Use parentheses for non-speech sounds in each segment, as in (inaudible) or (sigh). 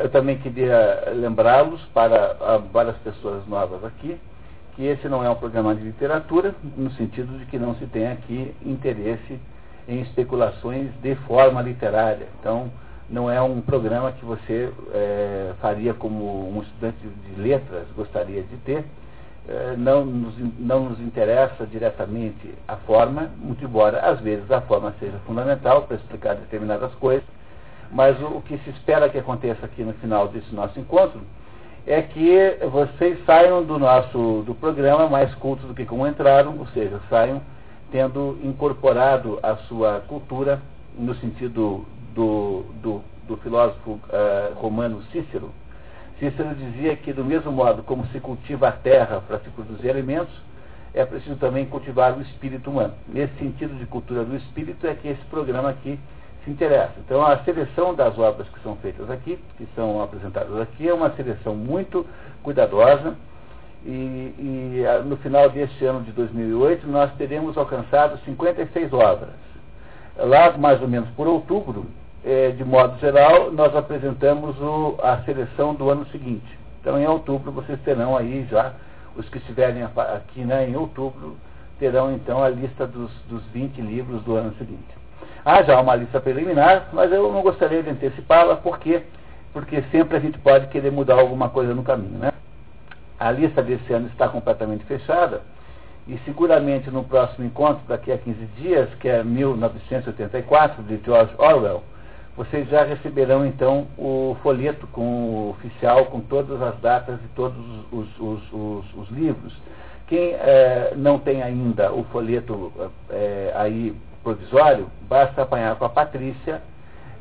Eu também queria lembrá-los para várias pessoas novas aqui que esse não é um programa de literatura, no sentido de que não se tem aqui interesse em especulações de forma literária. Então, não é um programa que você é, faria como um estudante de letras gostaria de ter. É, não, nos, não nos interessa diretamente a forma, muito embora às vezes a forma seja fundamental para explicar determinadas coisas, mas o, o que se espera que aconteça aqui no final desse nosso encontro é que vocês saiam do nosso do programa mais cultos do que como entraram, ou seja, saiam tendo incorporado a sua cultura no sentido do, do, do filósofo uh, romano Cícero. Cícero dizia que, do mesmo modo como se cultiva a terra para se produzir alimentos, é preciso também cultivar o espírito humano. Nesse sentido de cultura do espírito é que esse programa aqui se interessa. Então, a seleção das obras que são feitas aqui, que são apresentadas aqui, é uma seleção muito cuidadosa. E, e no final deste ano de 2008, nós teremos alcançado 56 obras. Lá, mais ou menos por outubro, é, de modo geral, nós apresentamos o, a seleção do ano seguinte. Então, em outubro, vocês terão aí já, os que estiverem aqui né, em outubro, terão então a lista dos, dos 20 livros do ano seguinte. Há já uma lista preliminar, mas eu não gostaria de antecipá-la, por quê? Porque sempre a gente pode querer mudar alguma coisa no caminho. Né? A lista desse ano está completamente fechada, e seguramente no próximo encontro, daqui a 15 dias, que é 1984, de George Orwell, vocês já receberão então o folheto com o oficial com todas as datas e todos os, os, os, os livros. Quem é, não tem ainda o folheto é, aí provisório, basta apanhar com a Patrícia,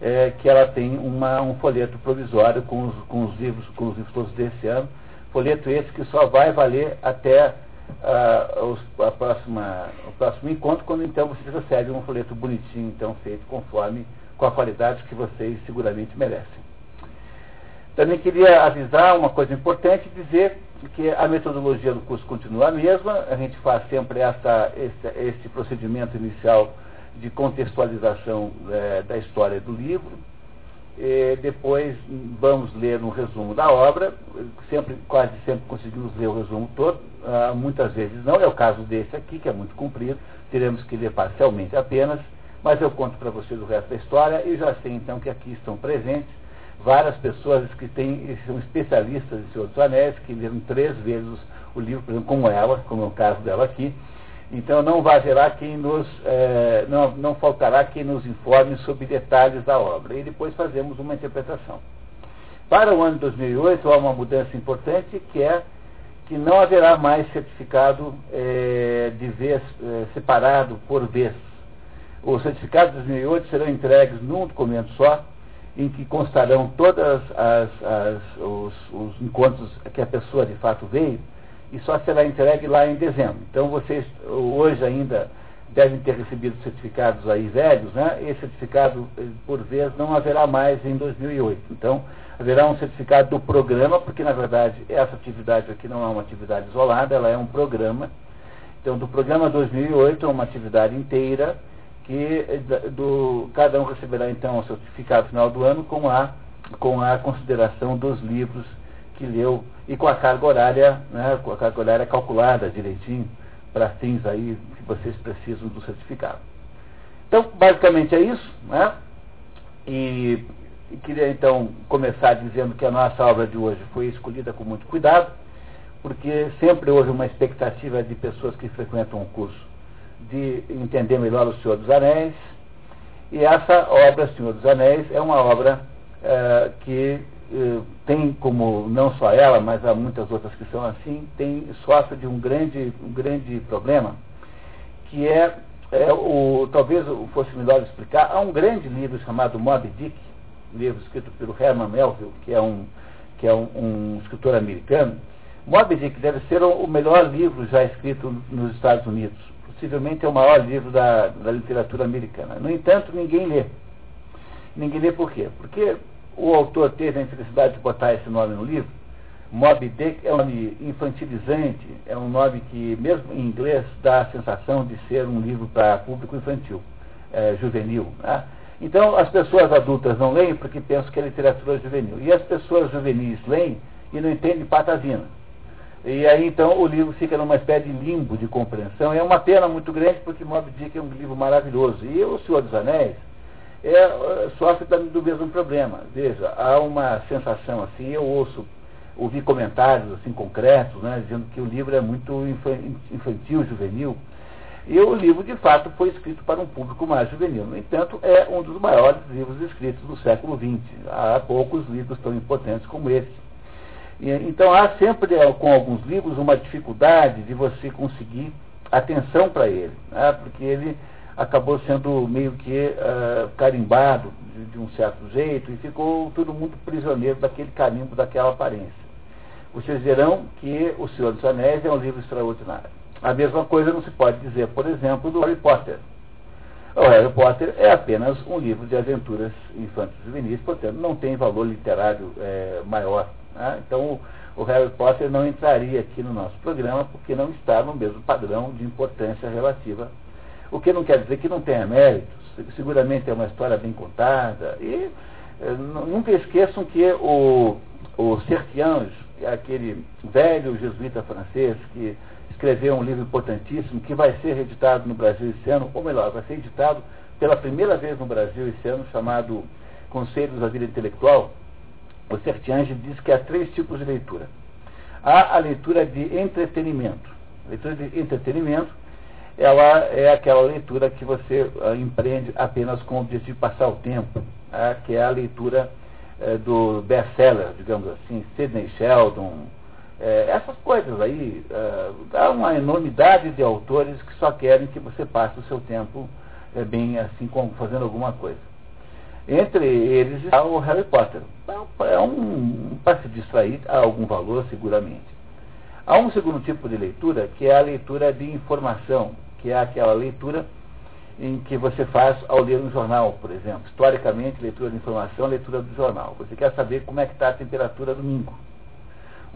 é, que ela tem uma, um folheto provisório com os, com os livros, com os livros todos desse ano. Folheto esse que só vai valer até uh, os, a próxima, o próximo encontro, quando então vocês recebem um folheto bonitinho, então feito conforme com a qualidade que vocês seguramente merecem. Também queria avisar uma coisa importante, dizer que a metodologia do curso continua a mesma, a gente faz sempre essa, esse, esse procedimento inicial de contextualização é, da história do livro, e depois vamos ler um resumo da obra, sempre, quase sempre conseguimos ler o resumo todo, ah, muitas vezes não, é o caso desse aqui, que é muito comprido, teremos que ler parcialmente apenas, mas eu conto para vocês o resto da história e já sei então que aqui estão presentes várias pessoas que têm, são especialistas em Senhor dos Anéis, que leram três vezes o livro, por exemplo, como ela, como é o caso dela aqui. Então não haverá quem nos, é, não, não faltará quem nos informe sobre detalhes da obra. E depois fazemos uma interpretação. Para o ano de 2008 há uma mudança importante que é que não haverá mais certificado é, de vez é, separado por vez os certificados de 2008 serão entregues num documento só, em que constarão todos os, os, encontros que a pessoa de fato veio, e só será entregue lá em dezembro. Então vocês hoje ainda devem ter recebido certificados aí velhos, né? Esse certificado, por vez, não haverá mais em 2008. Então, haverá um certificado do programa, porque na verdade essa atividade aqui não é uma atividade isolada, ela é um programa. Então, do programa 2008 é uma atividade inteira que eh, do, cada um receberá então o certificado final do ano com a, com a consideração dos livros que leu e com a carga horária, né, com a carga horária calculada direitinho para fins aí que vocês precisam do certificado. Então, basicamente é isso, né? E, e queria então começar dizendo que a nossa obra de hoje foi escolhida com muito cuidado, porque sempre houve uma expectativa de pessoas que frequentam o curso de entender melhor o Senhor dos Anéis. E essa obra, Senhor dos Anéis, é uma obra é, que tem como, não só ela, mas há muitas outras que são assim, tem, sofre de um grande, um grande problema, que é, é o, talvez fosse melhor explicar, há um grande livro chamado Moby Dick, livro escrito pelo Herman Melville, que é um, que é um, um escritor americano. Moby Dick deve ser o melhor livro já escrito nos Estados Unidos possivelmente é o maior livro da, da literatura americana. No entanto, ninguém lê. Ninguém lê por quê? Porque o autor teve a infelicidade de botar esse nome no livro. Moby Dick é um nome infantilizante, é um nome que, mesmo em inglês, dá a sensação de ser um livro para público infantil, é, juvenil. Né? Então, as pessoas adultas não leem porque pensam que é literatura juvenil. E as pessoas juvenis leem e não entendem patavina. E aí, então, o livro fica numa espécie de limbo de compreensão. É uma pena muito grande porque Moby Dick é um livro maravilhoso. E O Senhor dos Anéis é, sofre do mesmo problema. Veja, há uma sensação assim, eu ouço, ouvi comentários assim concretos, né, dizendo que o livro é muito infantil, juvenil. E o livro, de fato, foi escrito para um público mais juvenil. No entanto, é um dos maiores livros escritos do século XX. Há poucos livros tão importantes como esse. E, então, há sempre, eh, com alguns livros, uma dificuldade de você conseguir atenção para ele, né? porque ele acabou sendo meio que uh, carimbado de, de, um certo jeito e ficou todo mundo prisioneiro daquele carimbo, daquela aparência. Vocês verão que O Senhor dos Anéis é um livro extraordinário. A mesma coisa não se pode dizer, por exemplo, do Harry Potter. O Harry Potter é apenas um livro de aventuras infantis juvenis, portanto, não tem valor literário é, maior. Né? Então, o Harry Potter não entraria aqui no nosso programa porque não está no mesmo padrão de importância relativa. O que não quer dizer que não tenha méritos. Seguramente é uma história bem contada. E é, nunca esqueçam que o, o Sertiange, aquele velho jesuíta francês que escreveu um livro importantíssimo que vai ser editado no Brasil esse ano, ou melhor, vai ser editado pela primeira vez no Brasil esse ano, chamado Conselhos da Vida Intelectual. O Sertiange diz que há três tipos de leitura. Há a leitura de entretenimento. A leitura de entretenimento, ela é aquela leitura que você uh, empreende apenas com o objetivo de passar o tempo, uh, que é a leitura uh, do best-seller, digamos assim, Sidney Sheldon, é, essas coisas aí, é, há uma enormidade de autores que só querem que você passe o seu tempo bem assim, como fazendo alguma coisa. Entre eles está o Harry Potter. É um, para se distrair, há algum valor, seguramente. Há um segundo tipo de leitura, que é a leitura de informação, que é aquela leitura em que você faz ao ler um jornal, por exemplo. Historicamente, leitura de informação, leitura do jornal. Você quer saber como é que está a temperatura domingo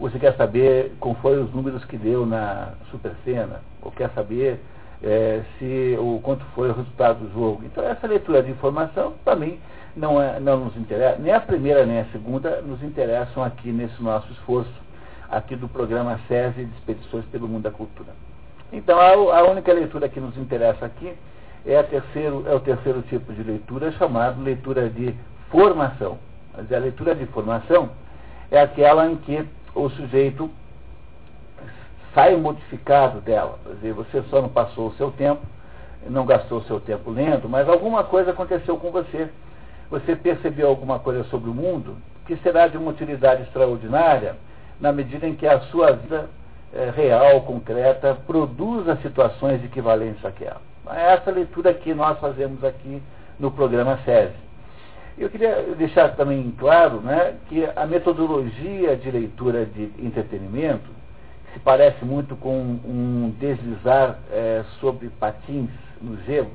você quer saber como foram os números que deu na Supercena, ou quer saber é, se o quanto foi o resultado do jogo. Então essa leitura de informação também não, é, não nos interessa, nem a primeira nem a segunda nos interessam aqui nesse nosso esforço, aqui do programa SESI de Expedições pelo Mundo da Cultura. Então a, a única leitura que nos interessa aqui é, terceiro, é o terceiro tipo de leitura chamado leitura de formação. Mas a leitura de formação é aquela em que o sujeito sai modificado dela. Quer dizer, você só não passou o seu tempo, não gastou o seu tempo lendo, mas alguma coisa aconteceu com você. Você percebeu alguma coisa sobre o mundo que será de uma utilidade extraordinária na medida em que a sua vida é, real, concreta, produza situações equivalentes àquela. É essa leitura que nós fazemos aqui no programa SESI. Eu queria deixar também claro né, que a metodologia de leitura de entretenimento, que se parece muito com um deslizar é, sobre patins no gelo,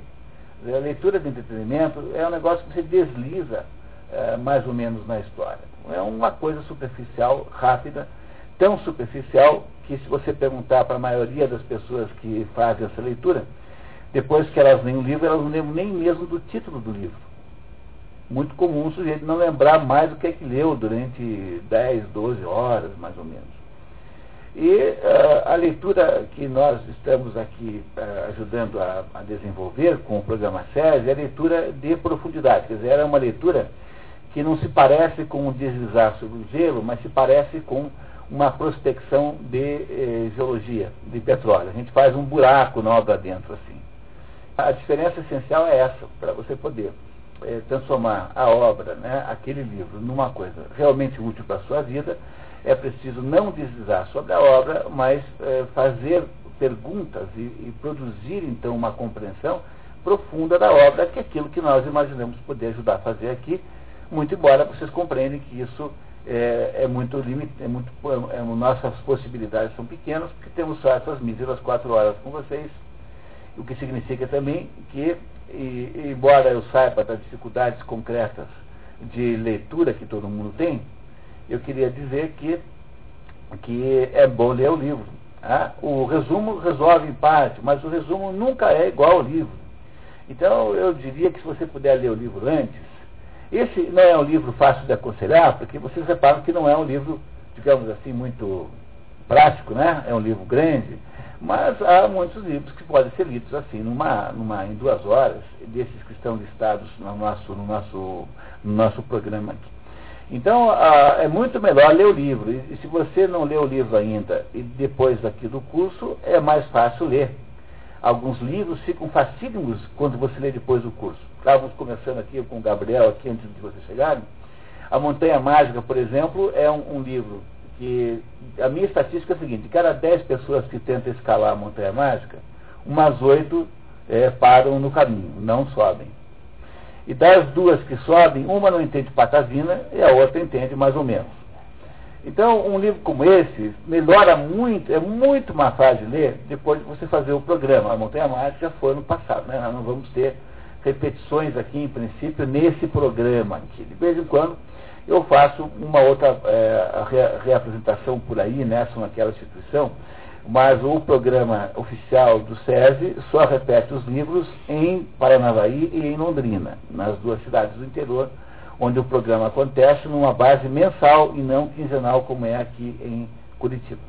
a leitura de entretenimento é um negócio que você desliza é, mais ou menos na história. É uma coisa superficial, rápida, tão superficial que se você perguntar para a maioria das pessoas que fazem essa leitura, depois que elas leem o livro, elas não lembram nem mesmo do título do livro muito comum o sujeito não lembrar mais do que é que leu durante 10, 12 horas, mais ou menos. E uh, a leitura que nós estamos aqui uh, ajudando a, a, desenvolver com o programa SES é a leitura de profundidade. Quer dizer, era uma leitura que não se parece com um deslizar sobre o gelo, mas se parece com uma prospecção de eh, geologia, de petróleo. A gente faz um buraco na obra dentro, assim. A diferença essencial é essa, para você poder é, transformar a obra, né, aquele livro, numa coisa realmente útil para a sua vida, é preciso não deslizar sobre a obra, mas é, fazer perguntas e, e, produzir então uma compreensão profunda da obra, que é aquilo que nós imaginamos poder ajudar a fazer aqui, muito embora vocês compreendem que isso é, é muito limite, é muito, é, nossas possibilidades são pequenas, porque temos só essas míseras quatro horas com vocês, o que significa também que e, embora eu saiba das dificuldades concretas de leitura que todo mundo tem, eu queria dizer que, que é bom ler o livro. Tá? O resumo resolve em parte, mas o resumo nunca é igual ao livro. Então, eu diria que se você puder ler o livro antes, esse não é um livro fácil de aconselhar, porque vocês reparam que não é um livro, digamos assim, muito prático, né? É um livro grande, mas há muitos livros que podem ser lidos assim, numa, numa, em duas horas, desses que estão listados no nosso, no nosso, no nosso programa aqui. Então, é muito melhor ler o livro. E, se você não lê o livro ainda e depois aqui do curso, é mais fácil ler. Alguns livros ficam facílimos quando você lê depois do curso. Estávamos começando aqui com o Gabriel, aqui antes de vocês chegarem. A Montanha Mágica, por exemplo, é um, um livro que a minha estatística é a seguinte, de cada 10 pessoas que tentam escalar a Montanha Mágica, umas oito é, param no caminho, não sobem. E das duas que sobem, uma não entende patavina e a outra entende mais ou menos. Então, um livro como esse melhora muito, é muito mais fácil ler depois de você fazer o programa. A Montanha Mágica foi no passado, né? Nós não vamos ter repetições aqui, em princípio, nesse programa aqui. De vez em quando, eu faço uma outra é, reapresentação por aí, nessa, naquela instituição, mas o programa oficial do SESI só repete os livros em Paranavaí e em Londrina, nas duas cidades do interior, onde o programa acontece numa base mensal e não quinzenal, como é aqui em Curitiba.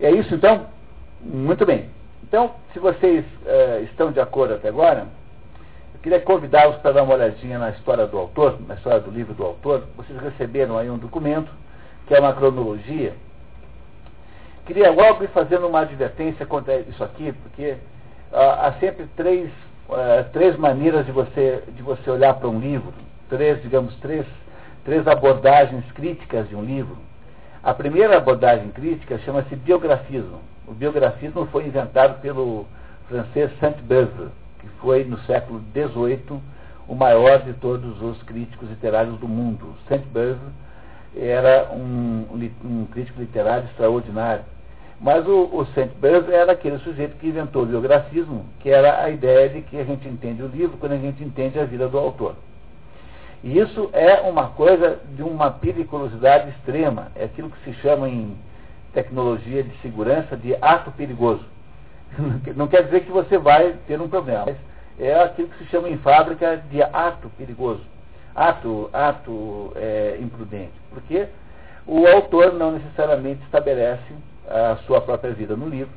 É isso então? Muito bem. Então, se vocês uh, estão de acordo até agora, eu queria convidá-los para dar uma olhadinha na história do autor, na história do livro do autor. Vocês receberam aí um documento, que é uma cronologia Queria logo ir fazendo uma advertência contra isso aqui, porque ah, há sempre três, ah, três maneiras de você, de você olhar para um livro, três, digamos, três, três abordagens críticas de um livro. A primeira abordagem crítica chama-se biografismo. O biografismo foi inventado pelo francês Saint-Beuve, que foi no século XVIII o maior de todos os críticos literários do mundo. Saint-Beuve era um, um crítico literário extraordinário mas o, o Saint-Beuve era aquele sujeito que inventou o biografismo, que era a ideia de que a gente entende o livro quando a gente entende a vida do autor. E isso é uma coisa de uma periculosidade extrema. É aquilo que se chama em tecnologia de segurança de ato perigoso. (laughs) Não quer dizer que você vai ter um problema, mas é aquilo que se chama em fábrica de ato perigoso. Ato, ato é, imprudente. Porque o autor não necessariamente estabelece a sua própria vida no livro.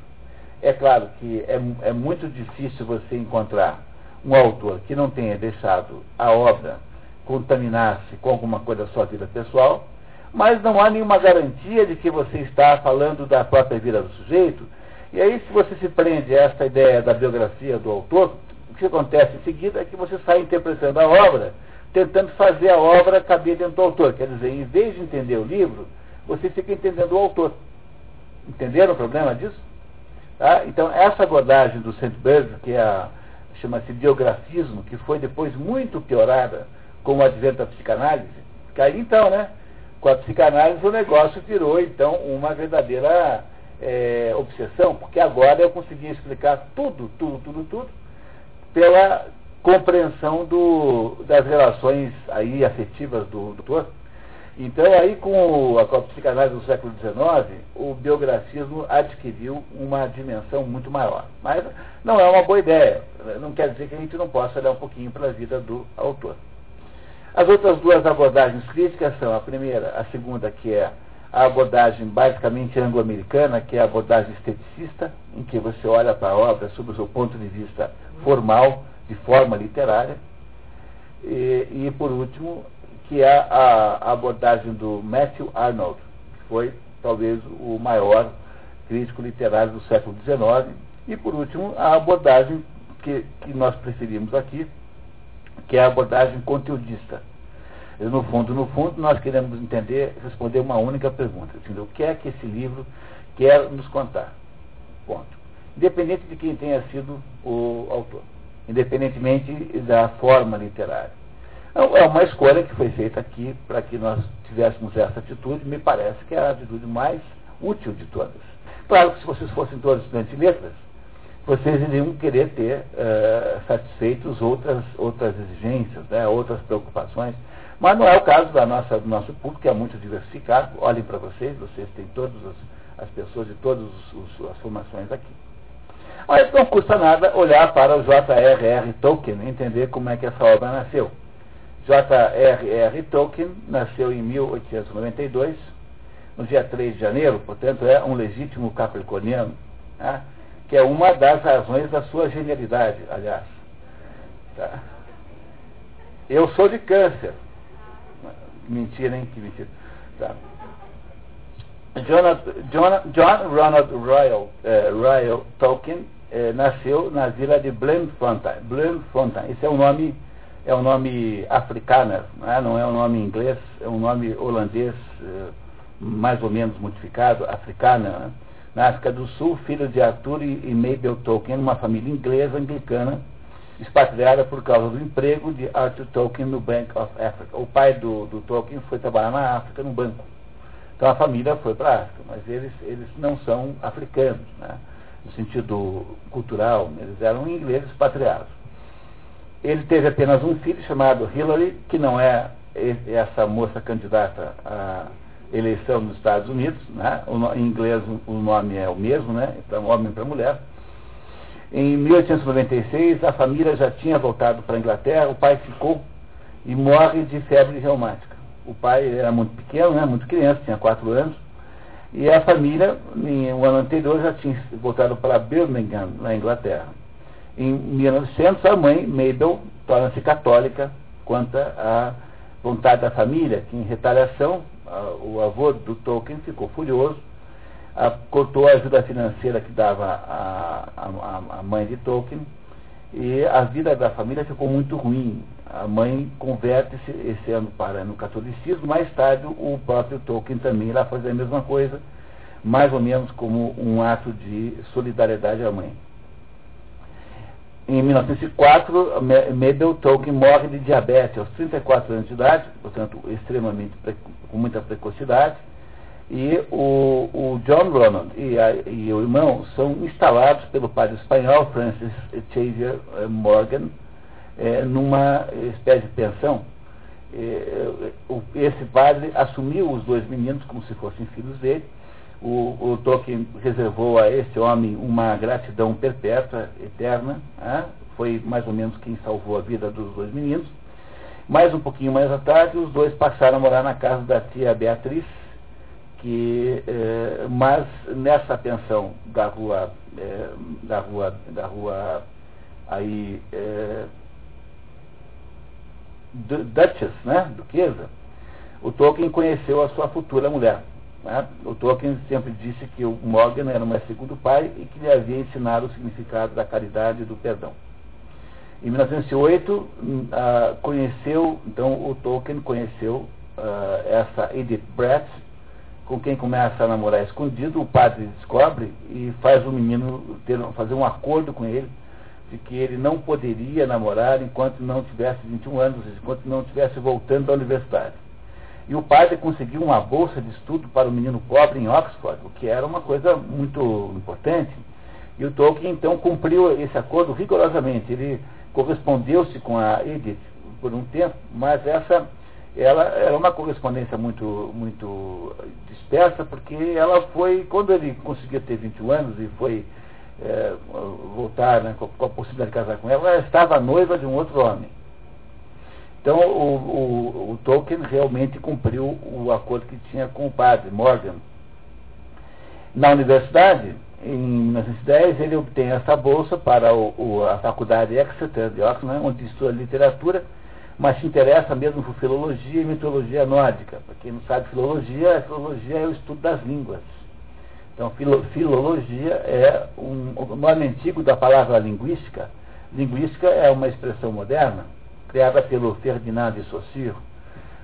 É claro que é, é muito difícil você encontrar um autor que não tenha deixado a obra contaminar-se com alguma coisa da sua vida pessoal, mas não há nenhuma garantia de que você está falando da própria vida do sujeito. E aí, se você se prende a esta ideia da biografia do autor, o que acontece em seguida é que você sai interpretando a obra, tentando fazer a obra caber dentro do autor. Quer dizer, em vez de entender o livro, você fica entendendo o autor. Entenderam o problema disso? Tá? Então, essa abordagem do Saint-Beuve, que é chama-se biografismo, que foi depois muito piorada com o advento da psicanálise, aí então, né, com a psicanálise o negócio virou então uma verdadeira é, obsessão, porque agora eu conseguia explicar tudo, tudo, tudo, tudo, pela compreensão do, das relações aí afetivas do doutor então, aí com com a psicanálise do século XIX, o biografismo adquiriu uma dimensão muito maior. Mas não é uma boa ideia. Não quer dizer que a gente não possa olhar um pouquinho para a vida do autor. As outras duas abordagens críticas são a primeira, a segunda, que é a abordagem basicamente anglo-americana, que é a abordagem esteticista, em que você olha para a obra sob o seu ponto de vista formal, de forma literária. E, e por último, que é a, abordagem do Matthew Arnold, que foi talvez o maior crítico literário do século XIX. E, por último, a abordagem que, que nós preferimos aqui, que é a abordagem conteudista. No fundo, no fundo, nós queremos entender, responder uma única pergunta. Assim, o que é que esse livro quer nos contar? Ponto. Independente de quem tenha sido o autor. Independentemente da forma literária. Então, é uma escolha que foi feita aqui para que nós tivéssemos essa atitude, me parece que é a atitude mais útil de todas. Claro que se vocês fossem todos estudantes de letras, vocês iriam querer ter uh, satisfeitos outras, outras exigências, né, outras preocupações, mas não é o caso da nossa, do nosso público, que é muito diversificado. Olhem para vocês, vocês têm todas as, as pessoas de todas as formações aqui. Mas não custa nada olhar para o J.R.R. Tolkien entender como é que essa obra nasceu. J.R.R. Tolkien nasceu em 1892, no dia 3 de janeiro, portanto é um legítimo capricorniano, né? que é uma das razões da sua genialidade, aliás. Tá? Eu sou de câncer. Mentira, hein? Que mentira. Tá. John, John, John Ronald Royal, eh, Royal Tolkien eh, nasceu na vila de Bloemfontein. Bloemfontein. Esse é um nome é um nome africano, não é, não é um nome inglês, é um nome holandês, eh, mais ou menos modificado, africano. Né? Na África do Sul, filho de Arthur e, e Mabel Tolkien, uma família inglesa anglicana expatriada por causa do emprego de Arthur Tolkien no Bank of Africa. O pai do, do Tolkien foi trabalhar na África no banco. Então a família foi para a África, mas eles, eles não são africanos, né? no sentido cultural, eles eram ingleses expatriados. Ele teve apenas um filho chamado Hillary, que não é essa moça candidata à eleição nos Estados Unidos, né? em inglês o nome é o mesmo, né? então homem para mulher. Em 1896, a família já tinha voltado para a Inglaterra, o pai ficou e morre de febre reumática. O pai era muito pequeno, né, muito criança, tinha quatro anos, e a família, em um ano anterior, já tinha voltado para Birmingham, na Inglaterra. Em 1900, a mãe, Mabel, torna-se católica quanto à vontade da família, que em retaliação, o avô do Tolkien ficou furioso a, cortou a ajuda financeira que dava a, a, a mãe de Tolkien e a vida da família ficou muito ruim. A mãe converte-se esse ano para no catolicismo, mais tarde o próprio Tolkien também irá fazer a mesma coisa, mais ou menos como um ato de solidariedade à mãe. Em 1904, Mabel Tolkien morre de diabetes aos 34 anos de idade, portanto, extremamente com muita precocidade e o, o John Ronald e, a, e, o irmão são instalados pelo padre espanhol Francis Xavier eh, Morgan é, numa espécie de pensão. É, esse padre assumiu os dois meninos como se fossem filhos dele. O, o Tolkien reservou a esse homem uma gratidão perpétua, eterna. Né? Foi mais ou menos quem salvou a vida dos dois meninos. Mais um pouquinho mais à tarde, os dois passaram a morar na casa da tia Beatriz, que eh, mas nessa pensão da rua eh, da rua da rua aí eh, Duchess, né, Duquesa, o Tolkien conheceu a sua futura mulher. Né? O Tolkien sempre disse que o Morgan era um segundo pai e que lhe havia ensinado o significado da caridade e do perdão. Em 1908, ah, conheceu, então o Tolkien conheceu ah, essa Edith Brett, com quem começa a namorar escondido, o padre descobre e faz o menino ter, fazer um acordo com ele de que ele não poderia namorar enquanto não tivesse 21 anos, enquanto não estivesse voltando da universidade. E o padre conseguiu uma bolsa de estudo para o menino pobre em Oxford, o que era uma coisa muito importante. E o Tolkien então cumpriu esse acordo rigorosamente. Ele correspondeu-se com a Edith por um tempo, mas essa ela era uma correspondência muito, muito dispersa, porque ela foi, quando ele conseguiu ter 21 anos e foi é, voltar né, com, com, a possibilidade de casar com ela, ela estava noiva de um outro homem. Então o, o, o Tolkien realmente cumpriu o acordo que tinha com o padre Morgan. Na universidade, em 1910, ele obtém essa bolsa para o, a faculdade Exeter de Oxford, né, onde estuda literatura mas se interessa mesmo por filologia e mitologia nórdica. Para quem não sabe filologia, a filologia é o estudo das línguas. Então, filo, filologia é um, nome antigo da palavra linguística. Linguística é uma expressão moderna, criada pelo Ferdinand de Saussure.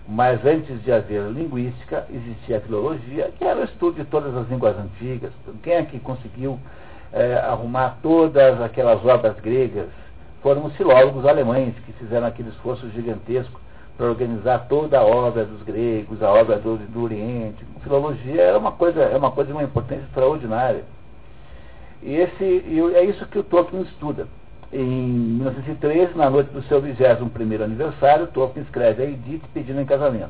Mas antes de haver linguística, existia a filologia, que era o estudo de todas as línguas antigas. Então, quem é que conseguiu é, arrumar todas aquelas obras gregas, foram os filólogos alemães que fizeram aquele esforço gigantesco para organizar toda a obra dos gregos, a obra do, do Oriente. Filologia é uma coisa, é uma coisa de uma importância extraordinária. E, esse, e é isso que o Tolkien estuda. Em 1913, na noite do seu 21º aniversário, Tolkien escreve a Edith pedindo em casamento.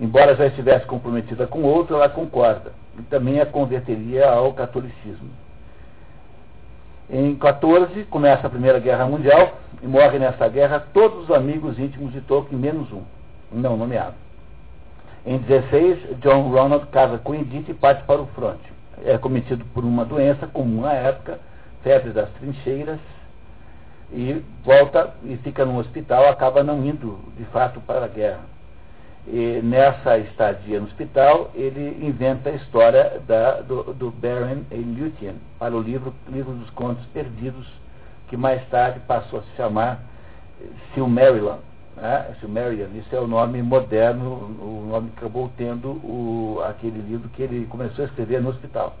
Embora já estivesse comprometida com outro, ela concorda. E também a converteria ao catolicismo. Em 14 começa a Primeira Guerra Mundial e morre nessa guerra todos os amigos íntimos de Tolkien, menos um, não nomeado. Em 16, John Ronald casa com Edith e parte para o fronte. É cometido por uma doença comum à época, febre das trincheiras, e volta e fica no hospital, acaba não indo de fato para a guerra. E nessa estadia no hospital, ele inventa a história da, do, do Baron Luthien para o livro, livro dos Contos Perdidos, que mais tarde passou a se chamar Silmarillion. Né? Silmarillion, isso é o nome moderno, o nome que acabou tendo o, aquele livro que ele começou a escrever no hospital.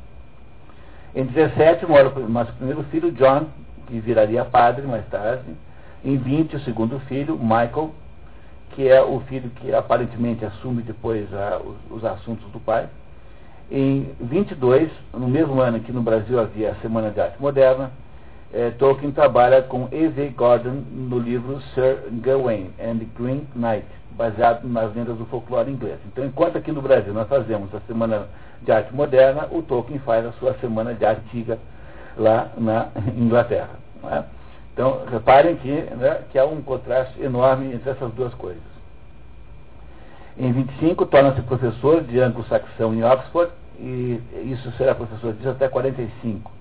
Em 17, mora o nosso primeiro filho, John, que viraria padre mais tarde. Em 20, o segundo filho, Michael, que é o filho que aparentemente assume depois a, os, os, assuntos do pai. Em 22, no mesmo ano que no Brasil havia a Semana de Arte Moderna, eh, Tolkien trabalha com E.V. Gordon no livro Sir Gawain and the Green Knight, baseado nas lendas do folclore inglês. Então, enquanto aqui no Brasil nós fazemos a Semana de Arte Moderna, o Tolkien faz a sua Semana de Arte Antiga lá na Inglaterra. É? Então, reparem que, né, que há um contraste enorme entre essas duas coisas. Em 25, torna-se professor de anglo-saxão em Oxford, e isso será professor disso até 45.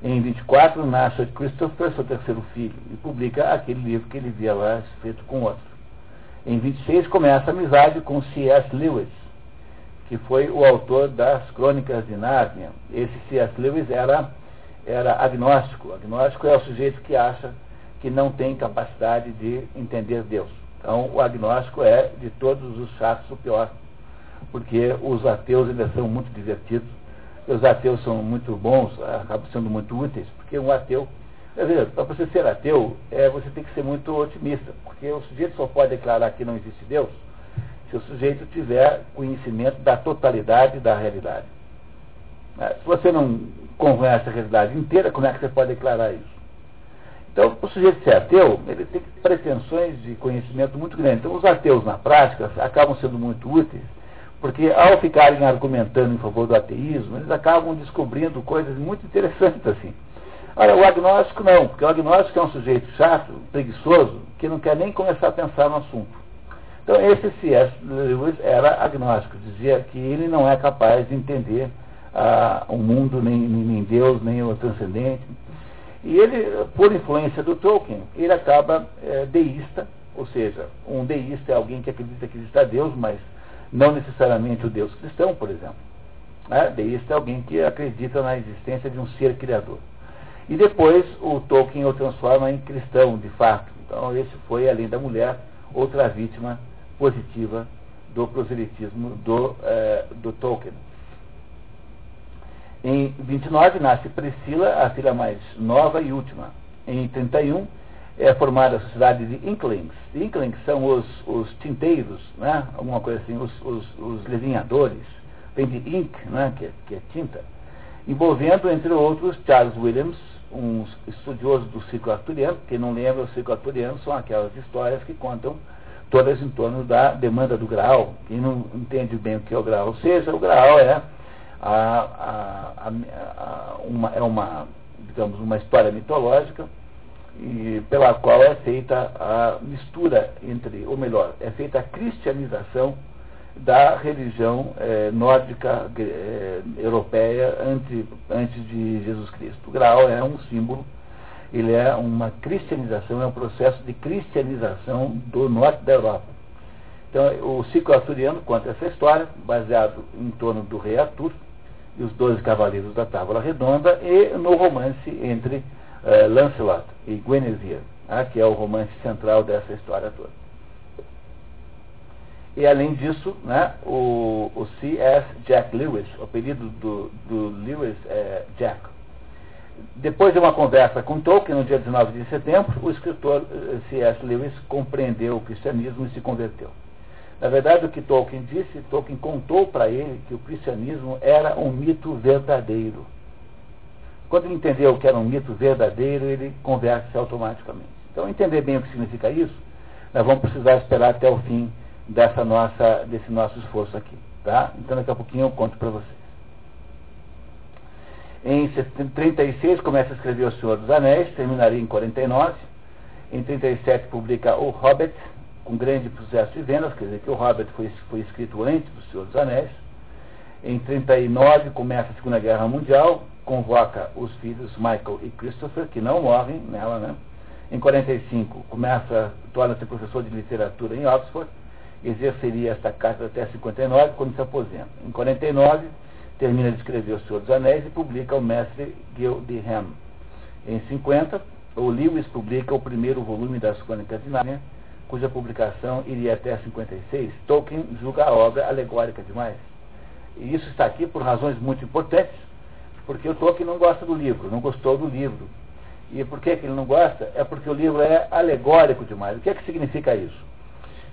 Em 24, nasce Christopher, seu terceiro filho, e publica aquele livro que ele via lá feito com outro. Em 26, começa a amizade com C.S. Lewis, que foi o autor das Crônicas de Nárnia. Esse C.S. Lewis era era agnóstico. Agnóstico é o sujeito que acha que não tem capacidade de entender Deus. Então, o agnóstico é, de todos os chatos, o pior, porque os ateus ainda são muito divertidos. Os ateus são muito bons, acabam sendo muito úteis, porque um ateu, para você ser ateu, é, você tem que ser muito otimista, porque o sujeito só pode declarar que não existe Deus se o sujeito tiver conhecimento da totalidade da realidade. Se você não conhece a realidade inteira, como é que você pode declarar isso? Então, o sujeito ser ateu, ele tem pretensões de conhecimento muito grandes. Então, os ateus, na prática, acabam sendo muito úteis, porque ao ficarem argumentando em favor do ateísmo, eles acabam descobrindo coisas muito interessantes assim. Ora, o agnóstico não, porque o agnóstico é um sujeito chato, preguiçoso, que não quer nem começar a pensar no assunto. Então, esse C.S. Lewis era agnóstico, dizia que ele não é capaz de entender ah, o mundo, nem, nem Deus, nem o transcendente. E ele, por influência do Tolkien, ele acaba é, deísta, ou seja, um deísta é alguém que acredita que existe Deus, mas não necessariamente o Deus cristão, por exemplo. É, deísta é alguém que acredita na existência de um ser criador. E depois o Tolkien o transforma em cristão, de fato. Então, esse foi, além da mulher, outra vítima positiva do proselitismo do, é, do Tolkien. Em 29 nasce Priscila, a filha mais nova e última. Em 31 é formada a sociedade de Inklings. Inklings são os, os tinteiros, né? alguma coisa assim, os, os, os. Vem de ink, né? que, é, que é tinta. Envolvendo, entre outros, Charles Williams, um estudioso do ciclo arturiano. Quem não lembra, o ciclo arturiano são aquelas histórias que contam todas em torno da demanda do Graal. Quem não entende bem o que é o Graal, ou seja, o Graal é a, a, a, uma, é uma, digamos, uma história mitológica e pela qual é feita a mistura entre, ou melhor, é feita a cristianização da religião é, nórdica é, europeia antes, antes de Jesus Cristo. O Graal é um símbolo, ele é uma cristianização, é um processo de cristianização do norte da Europa. Então, o ciclo arturiano conta essa história, baseado em torno do rei Artur, os Doze Cavaleiros da Távola Redonda, e no romance entre uh, Lancelot e Guinevere, né, que é o romance central dessa história toda. E além disso, né, o, o C.S. Jack Lewis, o apelido do, do Lewis é Jack. Depois de uma conversa com Tolkien, no dia 19 de setembro, o escritor eh, C.S. Lewis compreendeu o cristianismo e se converteu. Na verdade, o que Tolkien disse, Tolkien contou para ele que o cristianismo era um mito verdadeiro. Quando ele entendeu que era um mito verdadeiro, ele converte-se automaticamente. Então, entender bem o que significa isso, nós vamos precisar esperar até o fim dessa nossa, desse nosso esforço aqui. Tá? Então, daqui a pouquinho eu conto para vocês. Em 36 começa a escrever O Senhor dos Anéis, terminaria em 49. Em 37 publica O Hobbit, com grande sucesso de vendas, quer dizer que O Hobbit foi, foi escrito antes do Senhor dos Anéis. Em 39 começa a Segunda Guerra Mundial, convoca os filhos Michael e Christopher, que não morrem nela, né? Em 45 começa, torna-se professor de literatura em Oxford, exerceria esta carta até 59, quando se aposenta. Em 49 termina de escrever O Senhor dos Anéis e publica O Mestre Gil de Ham. Em 50, o Lewis publica o primeiro volume das Crônicas de Nárnia, cuja publicação iria até 56. Tolkien julga a obra alegórica demais. E isso está aqui por razões muito importantes, porque o Tolkien não gosta do livro, não gostou do livro. E por que, que ele não gosta? É porque o livro é alegórico demais. O que é que significa isso?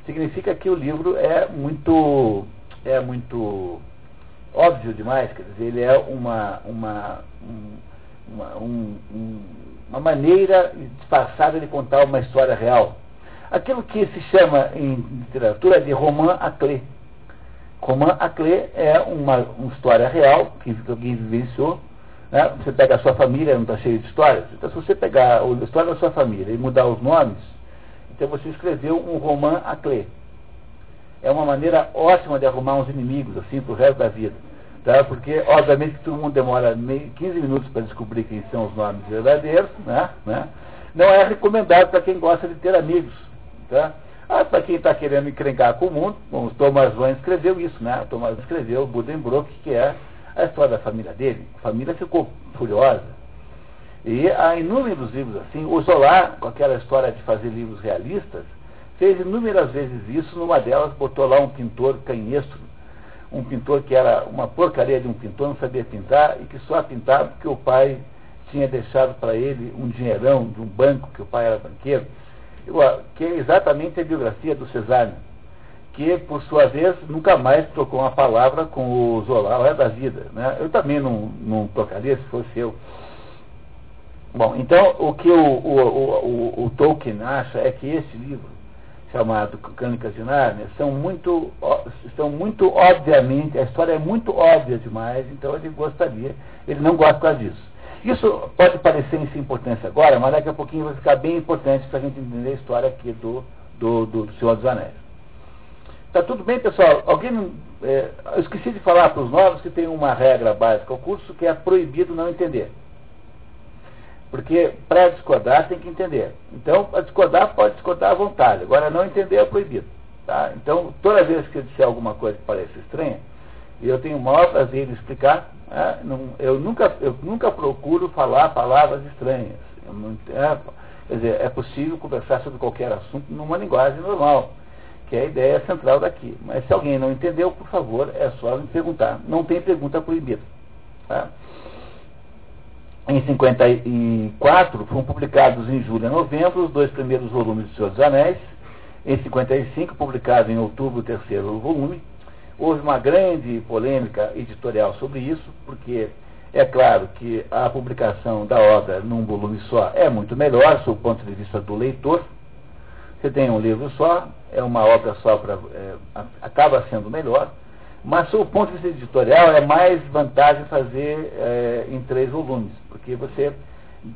Significa que o livro é muito, é muito óbvio demais, quer dizer, ele é uma, uma, uma, um, uma maneira disfarçada de contar uma história real. Aquilo que se chama em literatura de roman à clé. Roman à clé é uma, uma história real que alguém vivenciou. Né? Você pega a sua família, não está cheio de histórias. Então, se você pegar a história da sua família e mudar os nomes, então você escreveu um roman à clé. É uma maneira ótima de arrumar uns inimigos, assim, para o resto da vida. Tá? Porque, obviamente, todo mundo demora 15 minutos para descobrir quem são os nomes verdadeiros, né? né? Não é recomendado para quem gosta de ter amigos. Tá? Ah, para quem está querendo encrencar com o mundo, bom, Thomas Mann escreveu isso, né? Thomas escreveu Buddenbrook, que é a história da família dele. A família ficou furiosa. E há inúmeros livros assim. O Zola, com aquela história de fazer livros realistas, fez inúmeras vezes isso. Numa delas, botou lá um pintor canhestro, um pintor que era uma porcaria de um pintor, não sabia pintar, e que só pintava porque o pai tinha deixado para ele um dinheirão de um banco, que o pai era banqueiro que é exatamente a biografia do Cesare, que, por sua vez, nunca mais trocou uma palavra com o Zola ao resto da vida. Né? Eu também não, não trocaria se fosse eu. Bom, então, o que o, o, o, o Tolkien acha é que esse livro, chamado Crônicas de Nárnia, são muito, são muito obviamente, a história é muito óbvia demais, então ele gostaria, ele não gosta disso. Isso pode parecer sem importância agora, mas daqui a pouquinho vai ficar bem importante para a gente entender a história aqui do, do, do, Senhor dos Anéis. Tá tudo bem, pessoal? Alguém. É, eu esqueci de falar para os novos que tem uma regra básica ao curso que é proibido não entender. Porque para discordar tem que entender. Então, para discordar, pode discordar à vontade. Agora, não entender é proibido. Tá? Então, toda vez que eu disser alguma coisa que parece estranha, eu tenho o maior prazer em explicar, é, não, eu, nunca, eu nunca procuro falar palavras estranhas. Não, é, quer dizer, é possível conversar sobre qualquer assunto numa linguagem normal, que é a ideia central daqui. Mas se alguém não entendeu, por favor, é só me perguntar. Não tem pergunta proibida. Tá? Em 54, foram publicados em julho e novembro os dois primeiros volumes do Senhor dos Anéis. Em 55, publicado em outubro o terceiro volume. Houve uma grande polêmica editorial sobre isso, porque é claro que a publicação da obra num volume só é muito melhor, sob o ponto de vista do leitor. Você tem um livro só, é uma obra só, pra, é, acaba sendo melhor, mas sob o ponto de vista editorial é mais vantagem fazer é, em três volumes, porque você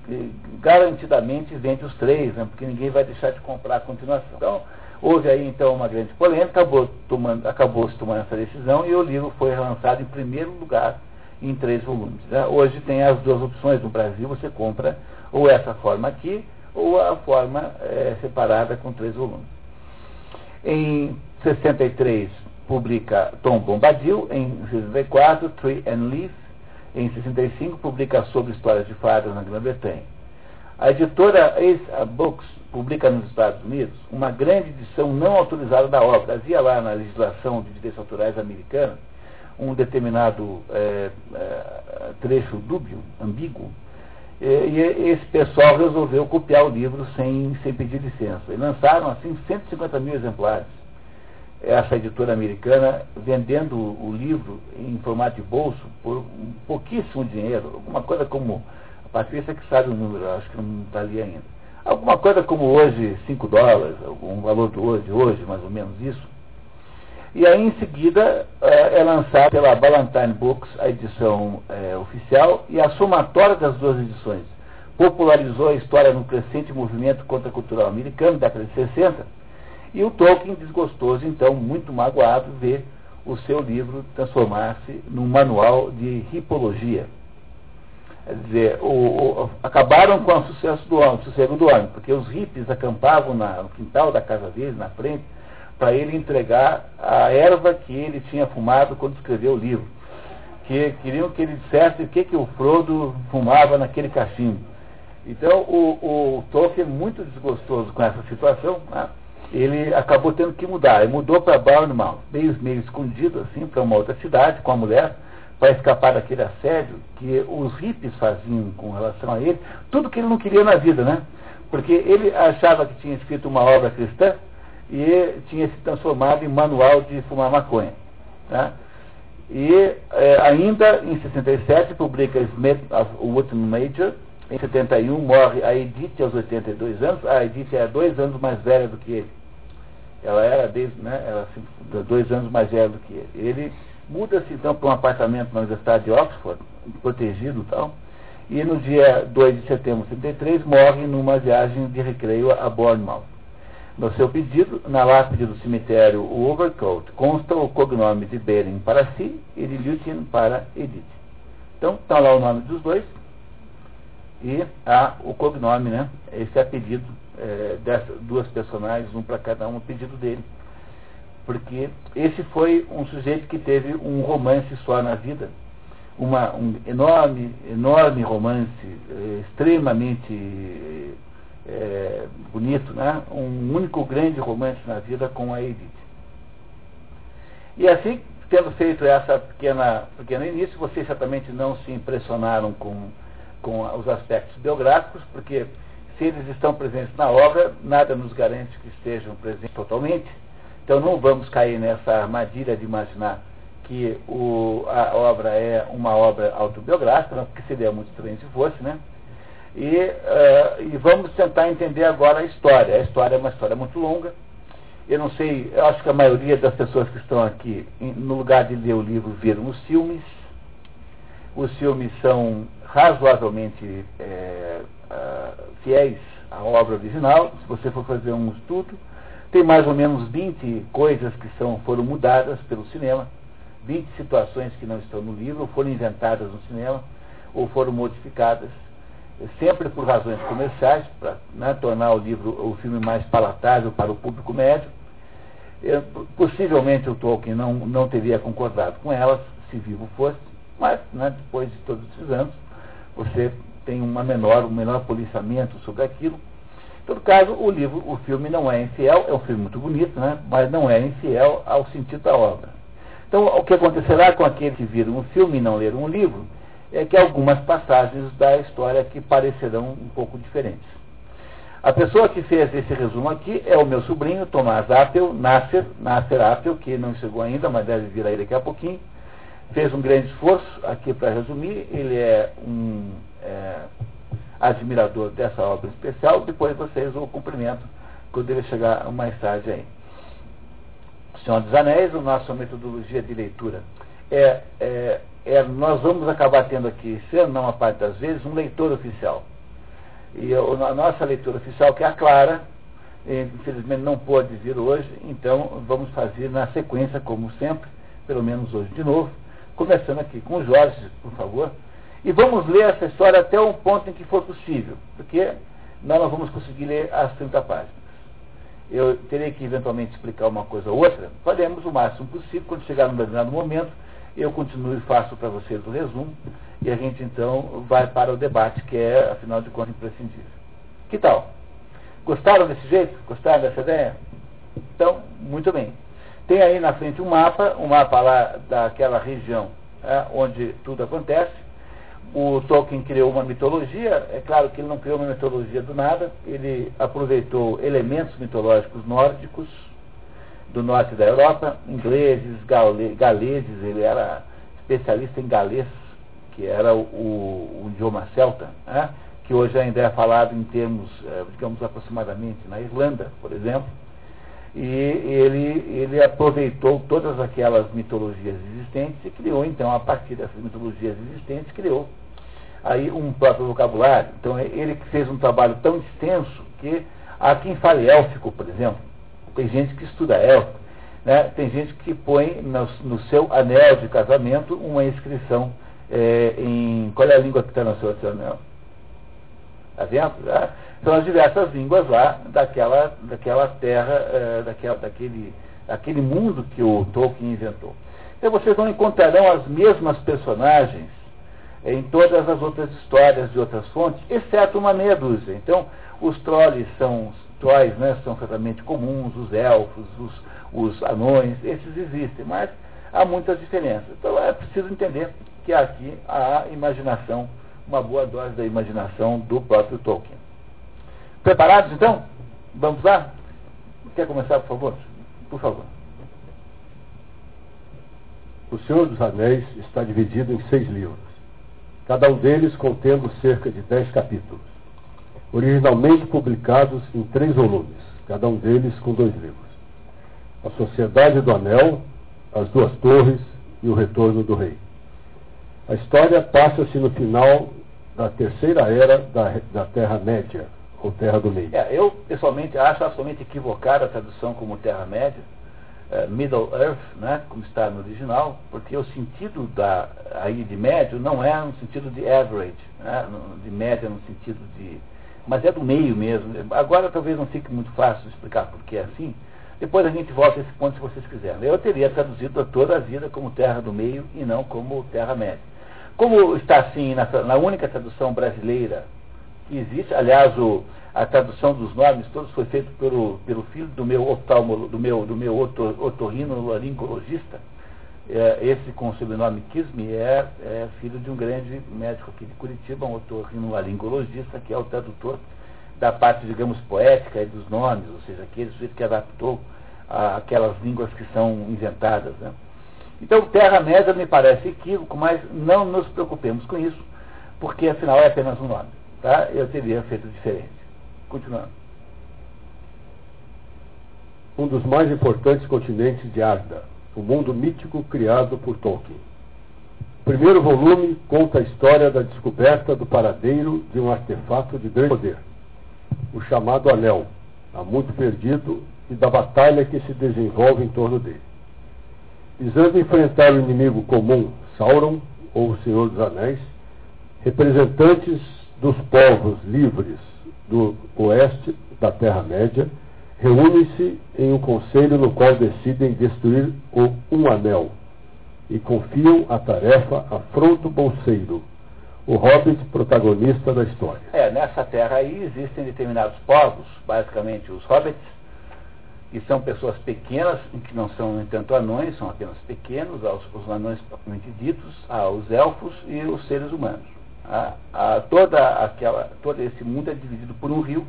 é, garantidamente vende os três, né, porque ninguém vai deixar de comprar a continuação. Então, Houve aí então uma grande polêmica, acabou, tomando, acabou se tomando essa decisão e o livro foi lançado em primeiro lugar em três volumes. Né? Hoje tem as duas opções no Brasil, você compra ou essa forma aqui ou a forma é, separada com três volumes. Em 63 publica Tom Bombadil, em 64 Tree and Leaf, em 65 publica sobre histórias de fadas na Grã-Bretanha. A editora Ace Books publica nos Estados Unidos uma grande edição não autorizada da obra. Havia lá na legislação de direitos autorais americana um determinado é, é, trecho dúbio, ambíguo, e, e, esse pessoal resolveu copiar o livro sem, sem pedir licença. E lançaram assim 150 mil exemplares. Essa editora americana vendendo o livro em formato de bolso por um pouquíssimo dinheiro, alguma coisa como. A Patrícia que sabe o número, acho que não está ali ainda Alguma coisa como hoje 5 dólares, um valor de hoje, hoje, mais ou menos isso. E aí, em seguida, é, é lançada pela Ballantine Books a edição é, oficial e a somatória das duas edições popularizou a história no crescente movimento contracultural americano, década de 60, e o Tolkien, desgostoso, então, muito magoado, vê o seu livro transformar-se num manual de ripologia. Quer dizer, o, o, acabaram com o sucesso do homem, sossego do homem, porque os hippies acampavam na, no quintal da casa dele, na frente, para ele entregar a erva que ele tinha fumado quando escreveu o livro. Que queriam que ele dissesse o que, que o Frodo fumava naquele cachimbo. Então, o, o Tolkien, muito desgostoso com essa situação, né, ele acabou tendo que mudar. Ele mudou para Bournemouth, meio, meio escondido, assim, para uma outra cidade com a mulher, para escapar daquele assédio que os hippies faziam com relação a ele, tudo que ele não queria na vida, né? Porque ele achava que tinha escrito uma obra cristã e tinha se transformado em manual de fumar maconha. Tá? E é, ainda em 67 publica Smith of Wotton Major, em 71 morre a Edith aos 82 anos. A Edith era dois anos mais velha do que ele. Ela era desde, né, ela, dois anos mais velha do que ele. Ele muda-se então para um apartamento na Universidade de Oxford, protegido e tal. E no dia 2 de setembro de 73 morre numa viagem de recreio a Bournemouth. No seu pedido, na lápide do cemitério Overcoat, consta o cognome de Bering para si e de Lutin para Edith. Então, está lá o nome dos dois e há o cognome, né? Esse é pedido é, dessas duas personagens, um para cada um, o pedido dele. Porque esse foi um sujeito que teve um romance só na vida, uma, um enorme, enorme romance, é, extremamente é, bonito, né? um único grande romance na vida com a Edith. E assim, tendo feito essa pequena, pequeno início, vocês certamente não se impressionaram com com os aspectos biográficos, porque se eles estão presentes na obra, nada nos garante que estejam presentes totalmente. Então não vamos cair nessa armadilha de imaginar que o, a obra é uma obra autobiográfica, não, porque seria muito estranho se fosse, né? E, uh, e vamos tentar entender agora a história. A história é uma história muito longa. Eu não sei, eu acho que a maioria das pessoas que estão aqui, no lugar de ler o livro, viram os filmes. Os filmes são razoavelmente é, uh, fiéis à obra original, se você for fazer um estudo, tem mais ou menos 20 coisas que são, foram mudadas pelo cinema, 20 situações que não estão no livro, ou foram inventadas no cinema, ou foram modificadas, sempre por razões comerciais, para né, tornar o livro, o filme mais palatável para o público médio. Eu, possivelmente o Tolkien não, não teria concordado com elas, se vivo fosse, mas né, depois de todos esses anos, você tem uma menor, um menor policiamento sobre aquilo. Todo caso, o livro, o filme não é infiel, é um filme muito bonito, né? mas não é infiel ao sentido da obra. Então, o que acontecerá com aqueles que viram um filme e não leram um livro é que algumas passagens da história que parecerão um pouco diferentes. A pessoa que fez esse resumo aqui é o meu sobrinho, Tomás Appel, Nasser, Nasser Appel, que não chegou ainda, mas deve vir aí daqui a pouquinho fez um grande esforço, aqui para resumir, ele é um é, admirador dessa obra especial, depois vocês o cumprimento quando ele chegar mais tarde aí. Senhor dos Anéis, a nossa metodologia de leitura é, é, é, nós vamos acabar tendo aqui, sendo não a parte das vezes, um leitor oficial. E a nossa leitura oficial, que é a Clara, infelizmente não pôde vir hoje, então vamos fazer na sequência, como sempre, pelo menos hoje de novo, começando aqui com o Jorge, por favor, e vamos ler essa história até o ponto em que for possível, porque nós não vamos conseguir ler as 30 páginas. Eu terei que eventualmente explicar uma coisa ou outra, faremos o máximo possível, quando chegar num determinado momento, eu continuo e faço para vocês o resumo, e a gente então vai para o debate, que é, afinal de contas, imprescindível. Que tal? Gostaram desse jeito? Gostaram dessa ideia? Então, muito bem. Tem aí na frente um mapa, um mapa lá daquela região é, onde tudo acontece. O Tolkien criou uma mitologia, é claro que ele não criou uma mitologia do nada, ele aproveitou elementos mitológicos nórdicos do norte da Europa, ingleses, gale, galeses, ele era especialista em galês, que era o, o, o idioma celta, né, que hoje ainda é falado em termos, é, digamos, aproximadamente na Irlanda, por exemplo E ele, ele aproveitou todas aquelas mitologias existentes e criou, então, a partir dessas mitologias existentes, criou aí um próprio vocabulário. Então, ele fez um trabalho tão extenso que há quem fale élfico, por exemplo. Tem gente que estuda élfico. Né? Tem gente que põe no, no seu anel de casamento uma inscrição é, em. Qual é a língua que está no seu anel? Está vendo? Né? São as diversas línguas lá daquela, daquela terra, é, daquela, daquele, daquele mundo que o Tolkien inventou. Então vocês não encontrarão as mesmas personagens em todas as outras histórias de outras fontes, exceto uma meia dúzia. Então, os trolls são trolls, né, são certamente comuns, os elfos, os, os anões, esses existem, mas há muitas diferenças. Então é preciso entender que aqui há imaginação, uma boa dose da imaginação do próprio Tolkien. Preparados então? Vamos lá? Quer começar, por favor? Por favor. O Senhor dos Anéis está dividido em seis livros, cada um deles contendo cerca de dez capítulos, originalmente publicados em três volumes, cada um deles com dois livros. A Sociedade do Anel, As Duas Torres e O Retorno do Rei. A história passa-se no final da terceira era da, da Terra-média, ou Terra do Meio? É, eu pessoalmente acho absolutamente equivocada a tradução como Terra-média, uh, Middle Earth, né, como está no original, porque o sentido da, aí de médio não é no sentido de average, né, de média no sentido de. Mas é do meio mesmo. Agora talvez não fique muito fácil explicar por que é assim. Depois a gente volta a esse ponto se vocês quiserem. Eu teria traduzido toda a vida como Terra do Meio e não como Terra-média. Como está assim na, na única tradução brasileira que existe. Aliás, o, a tradução dos nomes todos foi feito pelo, pelo filho do meu oftalmo, do meu, do meu otorrinolaringologista. É, esse com o sobrenome Kisme é, é, filho de um grande médico aqui de Curitiba, um otorrinolaringologista, que é o tradutor da parte, digamos, poética dos nomes, ou seja, aquele sujeito que adaptou a, aquelas línguas que são inventadas. Né? Então, Terra-média me parece equívoco, mas não nos preocupemos com isso, porque afinal é apenas um nome tá? eu teria feito diferente. Continuando. Um dos mais importantes continentes de Arda, o mundo mítico criado por Tolkien. O primeiro volume conta a história da descoberta do paradeiro de um artefato de grande poder, o chamado Anel, há muito perdido, e da batalha que se desenvolve em torno dele. Visando enfrentar o inimigo comum, Sauron, ou o Senhor dos Anéis, representantes dos povos livres do oeste da Terra-média reúnem-se em um conselho no qual decidem destruir o Um Anel e confiam a tarefa a Frodo Bolseiro, o hobbit protagonista da história. É, nessa terra aí existem determinados povos, basicamente os hobbits, que são pessoas pequenas, que não são, no entanto, anões, são apenas pequenos, os, os anões propriamente ditos, os elfos e os seres humanos. A, a, toda aquela, todo esse mundo é dividido por um rio.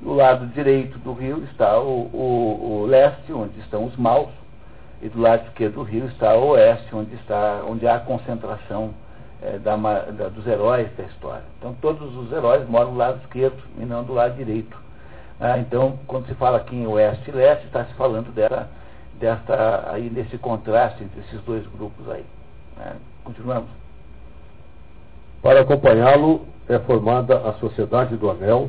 Do lado direito do rio está o, o, o leste, onde estão os maus, e do lado esquerdo do rio está o oeste, onde, está, onde há a concentração é, da, da, dos heróis da história. Então todos os heróis moram do lado esquerdo e não do lado direito. Ah, então, quando se fala aqui em oeste e leste, está se falando dessa, dessa, aí, desse contraste entre esses dois grupos aí. Né? Continuamos. Para acompanhá-lo é formada a Sociedade do Anel,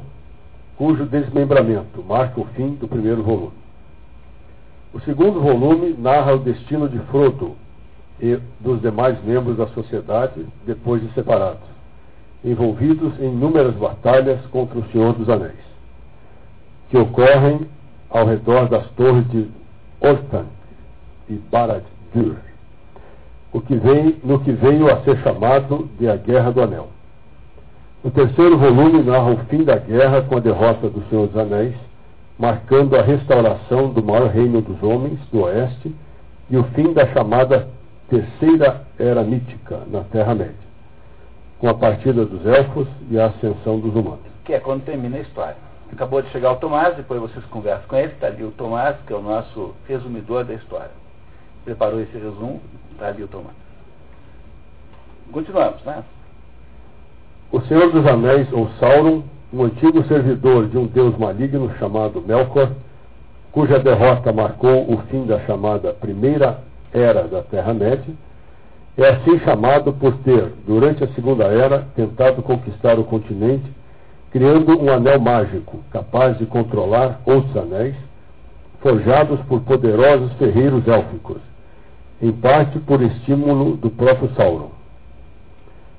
cujo desmembramento marca o fim do primeiro volume. O segundo volume narra o destino de Frodo e dos demais membros da sociedade depois de separados, envolvidos em inúmeras batalhas contra o Senhor dos Anéis, que ocorrem ao redor das torres de Orthanc e Barad-dûr o que vem, no que veio a ser chamado de a Guerra do Anel. O terceiro volume narra o fim da guerra com a derrota do Senhor dos Anéis, marcando a restauração do maior reino dos homens do Oeste e o fim da chamada Terceira Era Mítica na Terra-média, com a partida dos elfos e a ascensão dos humanos. Que é quando termina a história. Acabou de chegar o Tomás, depois vocês conversam com ele, está ali o Tomás, que é o nosso resumidor da história. Preparou esse resumo, ali o Tomás. Continuamos, né? O Senhor dos Anéis, ou Sauron, um antigo servidor de um deus maligno chamado Melkor, cuja derrota marcou o fim da chamada Primeira Era da Terra-média, é assim chamado por ter, durante a Segunda Era, tentado conquistar o continente, criando um anel mágico capaz de controlar outros anéis, forjados por poderosos ferreiros élficos, em parte por estímulo do próprio Sauron.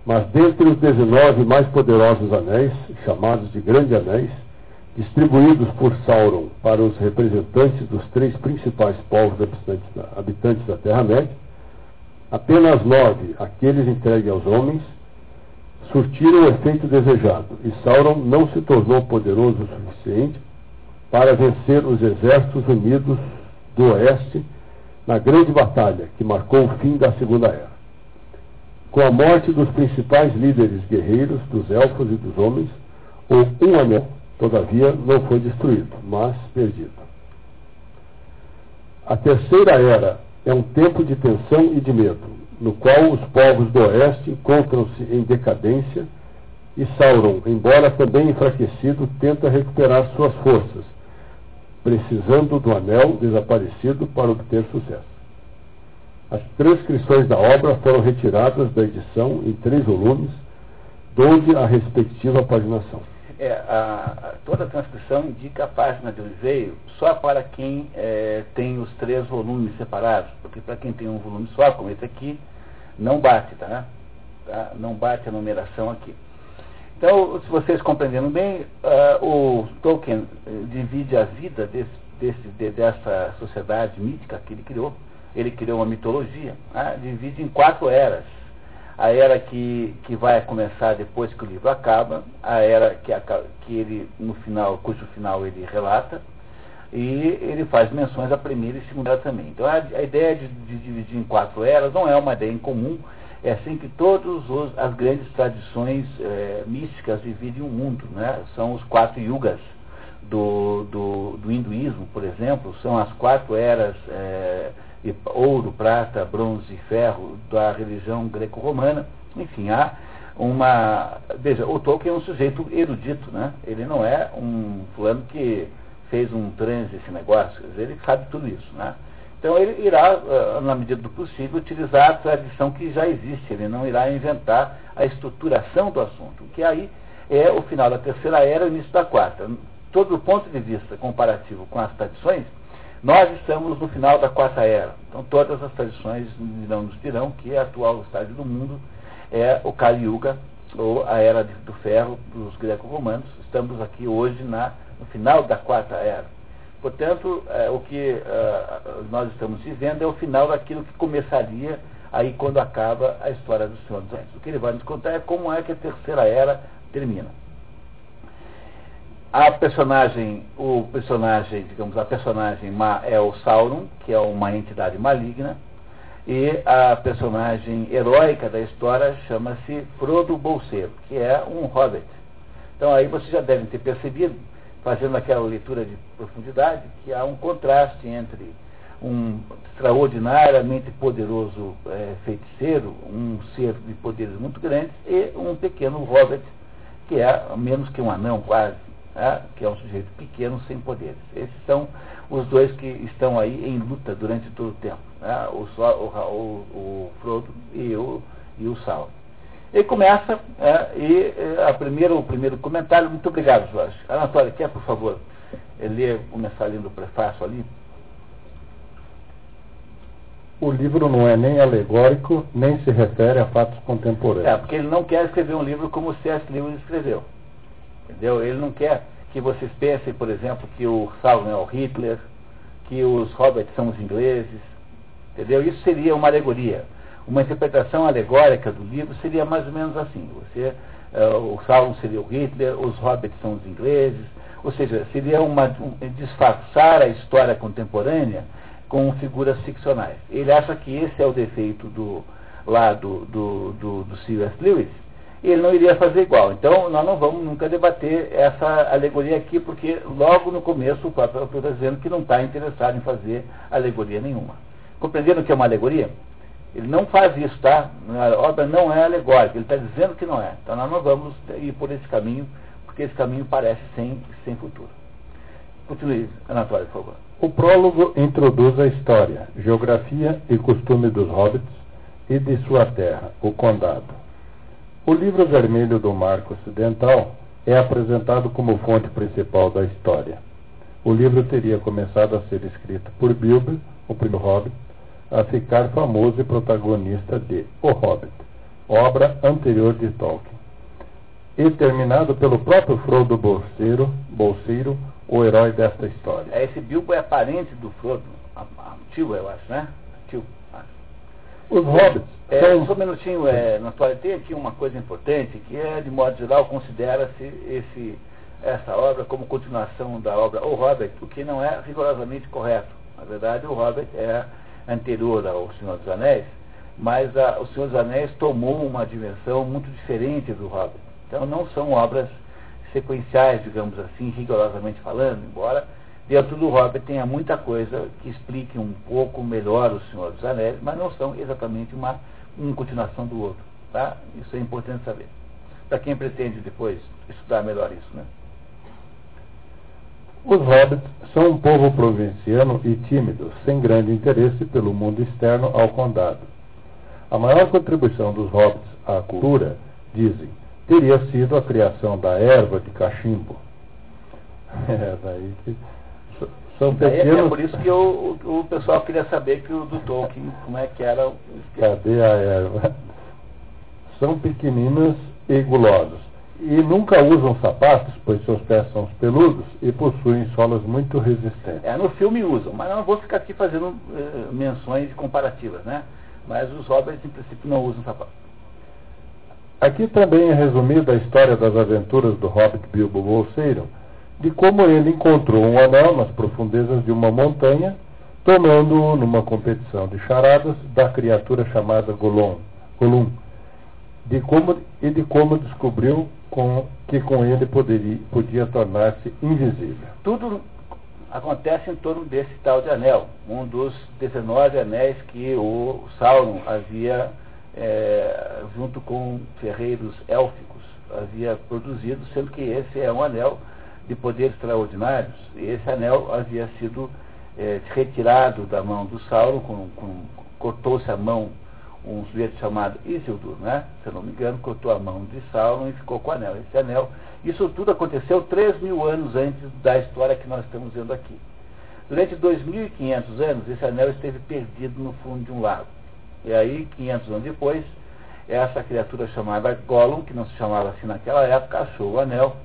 Mas dentre os 19 mais poderosos anéis, chamados de Grande Anéis, distribuídos por Sauron para os representantes dos três principais povos habitantes da Terra-média, apenas nove, aqueles entregues aos homens, surtiram o efeito desejado, e Sauron não se tornou poderoso o suficiente para vencer os exércitos unidos do Oeste na grande batalha que marcou o fim da Segunda Era. Com a morte dos principais líderes guerreiros, dos elfos e dos homens, o Um Anel, todavia, não foi destruído, mas perdido. A Terceira Era é um tempo de tensão e de medo, no qual os povos do Oeste encontram-se em decadência e Sauron, embora também enfraquecido, tenta recuperar suas forças precisando do anel desaparecido para obter sucesso. As transcrições da obra foram retiradas da edição em três volumes, donde a respectiva paginação. É, a, toda a transcrição indica a página de onde veio só para quem é, tem os três volumes separados, porque para quem tem um volume só, como esse aqui, não bate, tá? tá? Não bate a numeração aqui. Então, se vocês compreenderam bem, uh, o Tolkien eh, divide a vida desse, desse, de, dessa sociedade mítica que ele criou. Ele criou uma mitologia, né? divide em quatro eras. A era que, que vai começar depois que o livro acaba, a era que, que ele, no final, cujo final ele relata, e ele faz menções à primeira e segunda era também. Então a, a ideia de, de, dividir em quatro eras não é uma ideia incomum, é assim que todas as grandes tradições é, místicas dividem o mundo. Né? São os quatro yugas do, do, do, hinduísmo, por exemplo, são as quatro eras é, ouro, prata, bronze e ferro da religião greco-romana. Enfim, há uma. Veja, o Tolkien é um sujeito erudito, né? ele não é um fulano que fez um transe esse negócio, ele sabe tudo isso. Né? Então ele irá, eh, na medida do possível, utilizar a tradição que já existe, ele não irá inventar a estruturação do assunto, que aí é o final da terceira era e o início da quarta. Todo o ponto de vista comparativo com as tradições, nós estamos no final da quarta era. Então todas as tradições não nos dirão que a atual estágio do mundo é o Kali Yuga, ou a era do ferro dos greco-romanos. Estamos aqui hoje na, no final da quarta era. Portanto, é, o que é, nós estamos vivendo é o final daquilo que começaria aí quando acaba a história do Senhor dos Anéis. O que ele vai nos contar é como é que a terceira era termina. A personagem, o personagem, digamos, a personagem má é o Sauron, que é uma entidade maligna, e a personagem heróica da história chama-se Frodo Bolseiro, que é um hobbit. Então aí vocês já devem ter percebido fazendo aquela leitura de profundidade, que há um contraste entre um extraordinariamente poderoso é, feiticeiro, um ser de poderes muito grandes, e um pequeno hobbit, que é menos que um anão quase, né, que é um sujeito pequeno sem poderes. Esses são os dois que estão aí em luta durante todo o tempo, né, o, o, o, o Frodo e o, e o Sauron. Ele começa, é, e é, a primeiro, o primeiro comentário, muito obrigado, Jorge. Anatólia, quer, por favor, ler, começar lendo o prefácio ali? O livro não é nem alegórico, nem se refere a fatos contemporâneos. É, porque ele não quer escrever um livro como o C.S. Lewis escreveu. Entendeu? Ele não quer que vocês pensem, por exemplo, que o Sauron é o Hitler, que os Roberts são os ingleses. Entendeu? Isso seria uma alegoria uma interpretação alegórica do livro seria mais ou menos assim. Você, uh, o Sauron seria o Hitler, os hobbits são os ingleses, ou seja, seria uma, um, disfarçar a história contemporânea com figuras ficcionais. Ele acha que esse é o defeito do, lá do, do, do, C.S. Lewis, e ele não iria fazer igual. Então, nós não vamos nunca debater essa alegoria aqui, porque logo no começo o próprio está dizendo que não está interessado em fazer alegoria nenhuma. Compreenderam o que é uma alegoria? Ele não faz isso, tá? A obra não é alegórica, ele está dizendo que não é. Então nós não vamos ir por esse caminho, porque esse caminho parece sem, sem futuro. Continue, Anatório, por favor. O prólogo introduz a história, geografia e costume dos hobbits e de sua terra, o condado. O livro vermelho do Marco Ocidental é apresentado como fonte principal da história. O livro teria começado a ser escrito por Bilbo, o primeiro hobbit, a ficar famoso e protagonista de O Hobbit, obra anterior de Tolkien, e terminado pelo próprio Frodo Bolseiro, Bolseiro o herói desta história. É, esse Bilbo é parente do Frodo, tio, eu acho, né? Tio. Os hobbits. É, são... Só um minutinho, é, na história tem aqui uma coisa importante, que é, de modo geral, considera-se esse, essa obra como continuação da obra O Hobbit, o que não é rigorosamente correto. Na verdade, o Hobbit é anterior ao Senhor dos Anéis, mas a, o Senhor dos Anéis tomou uma dimensão muito diferente do Hobbit. Então não são obras sequenciais, digamos assim, rigorosamente falando, embora dentro do Hobbit tenha muita coisa que explique um pouco melhor o Senhor dos Anéis, mas não são exatamente uma, uma continuação do outro. Tá? Isso é importante saber. Para quem pretende depois estudar melhor isso, né? Os hobbits são um povo provinciano e tímido, sem grande interesse pelo mundo externo ao condado. A maior contribuição dos hobbits à cultura, dizem, teria sido a criação da erva de cachimbo. (laughs) É, daí que são pequenos... É, por isso que o, o, pessoal queria saber que o do Tolkien, como é que era o Cadê a erva? São pequeninas e gulosas. E nunca usam sapatos, pois seus pés são peludos e possuem solas muito resistentes. É, no filme usam, mas não vou ficar aqui fazendo uh, menções comparativas, né? Mas os hobbits, em princípio, não usam sapatos. Aqui também é resumida a história das aventuras do hobbit Bilbo Bolseiro, de como ele encontrou um anel nas profundezas de uma montanha, tomando-o numa competição de charadas da criatura chamada Gollum, Gollum de como, e de como descobriu com, que com ele poderia, podia tornar-se invisível. Tudo acontece em torno desse tal de anel, um dos 19 anéis que o Sauron havia é, junto com ferreiros élficos, havia produzido, sendo que esse é um anel de poderes extraordinários. E esse anel havia sido é, retirado da mão do Sauron, com, com, cortou-se a mão um sujeito chamado Isildur, né? se eu não me engano, cortou a mão de Sauron e ficou com o anel. Esse anel, isso tudo aconteceu 3 mil anos antes da história que nós estamos vendo aqui. Durante 2.500 anos, esse anel esteve perdido no fundo de um lago. E aí, 500 anos depois, essa criatura chamada Gollum, que não se chamava assim naquela época, achou o anel.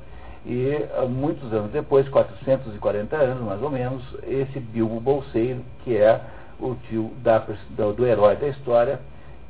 E ah, muitos anos depois, 440 anos mais ou menos, esse Bilbo Bolseiro, que é o tio da, do, do herói da história,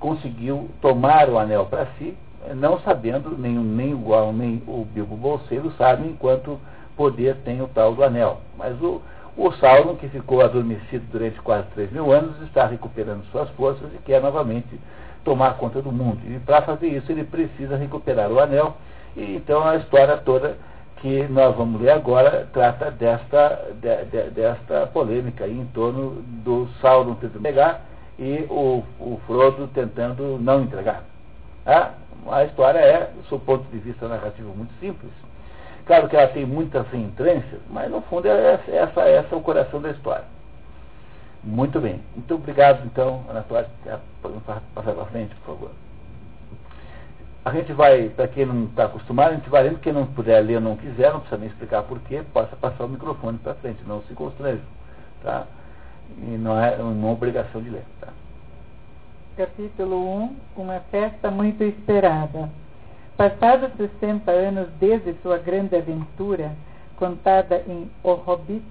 conseguiu tomar o anel para si, não sabendo, nem, nem o Gollum, nem o Bilbo Bolseiro sabem enquanto poder tem o tal do anel. Mas o, o Sauron, que ficou adormecido durante quase 3 mil anos, está recuperando suas forças e quer novamente tomar conta do mundo. E para fazer isso, ele precisa recuperar o anel. E então a história toda que nós vamos ler agora trata desta, de, de, desta polêmica em torno do Sauron tentando pegar e o, o Frodo tentando não entregar. Ah, a história é, do seu ponto de vista narrativo, muito simples Claro que ela tem muitas entrâncias, mas no fundo é essa, essa, é o coração da história. Muito bem. Muito obrigado, então, Anatório. Podemos passar para frente, por favor. A gente vai, para quem não está acostumado, a gente vai lendo. Quem não puder ler ou não quiser, não precisa nem explicar porquê, possa passar o microfone para frente, não se constrange. Tá? E não é uma obrigação de ler. Tá? Capítulo 1 Uma festa muito esperada. Passados 60 anos desde sua grande aventura, contada em O Hobbit,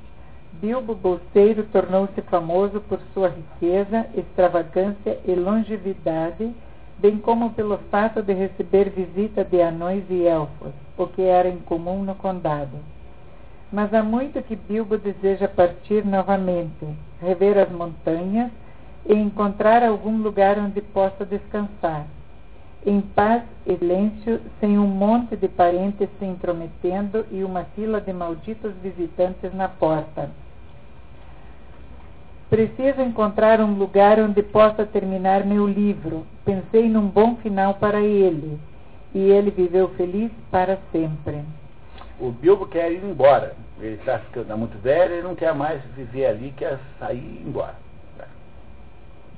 Bilbo Bolseiro tornou-se famoso por sua riqueza, extravagância e longevidade, bem como pelo fato de receber visita de anões e elfos, o que era incomum no condado. Mas há muito que Bilbo deseja partir novamente, rever as montanhas e encontrar algum lugar onde possa descansar em paz e silêncio, sem um monte de parentes se intrometendo e uma fila de malditos visitantes na porta. Preciso encontrar um lugar onde possa terminar meu livro. Pensei num bom final para ele. E ele viveu feliz para sempre. O Bilbo quer ir embora. Ele está ficando muito velho, ele não quer mais viver ali, quer sair e ir embora.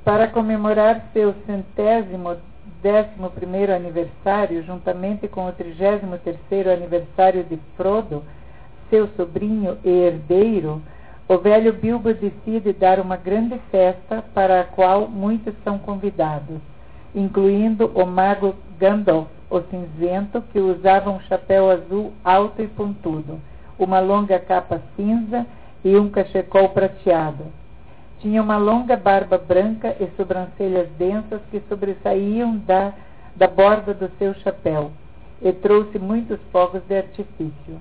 Para comemorar seu centésimo décimo primeiro aniversário, juntamente com o trigésimo terceiro aniversário de Frodo, seu sobrinho e herdeiro, o velho Bilbo decide dar uma grande festa para a qual muitos são convidados, incluindo o mago Gandalf, o cinzento, que usava um chapéu azul alto e pontudo, uma longa capa cinza e um cachecol prateado. Tinha uma longa barba branca e sobrancelhas densas que sobressaíam da, da borda do seu chapéu, e trouxe muitos fogos de artifício.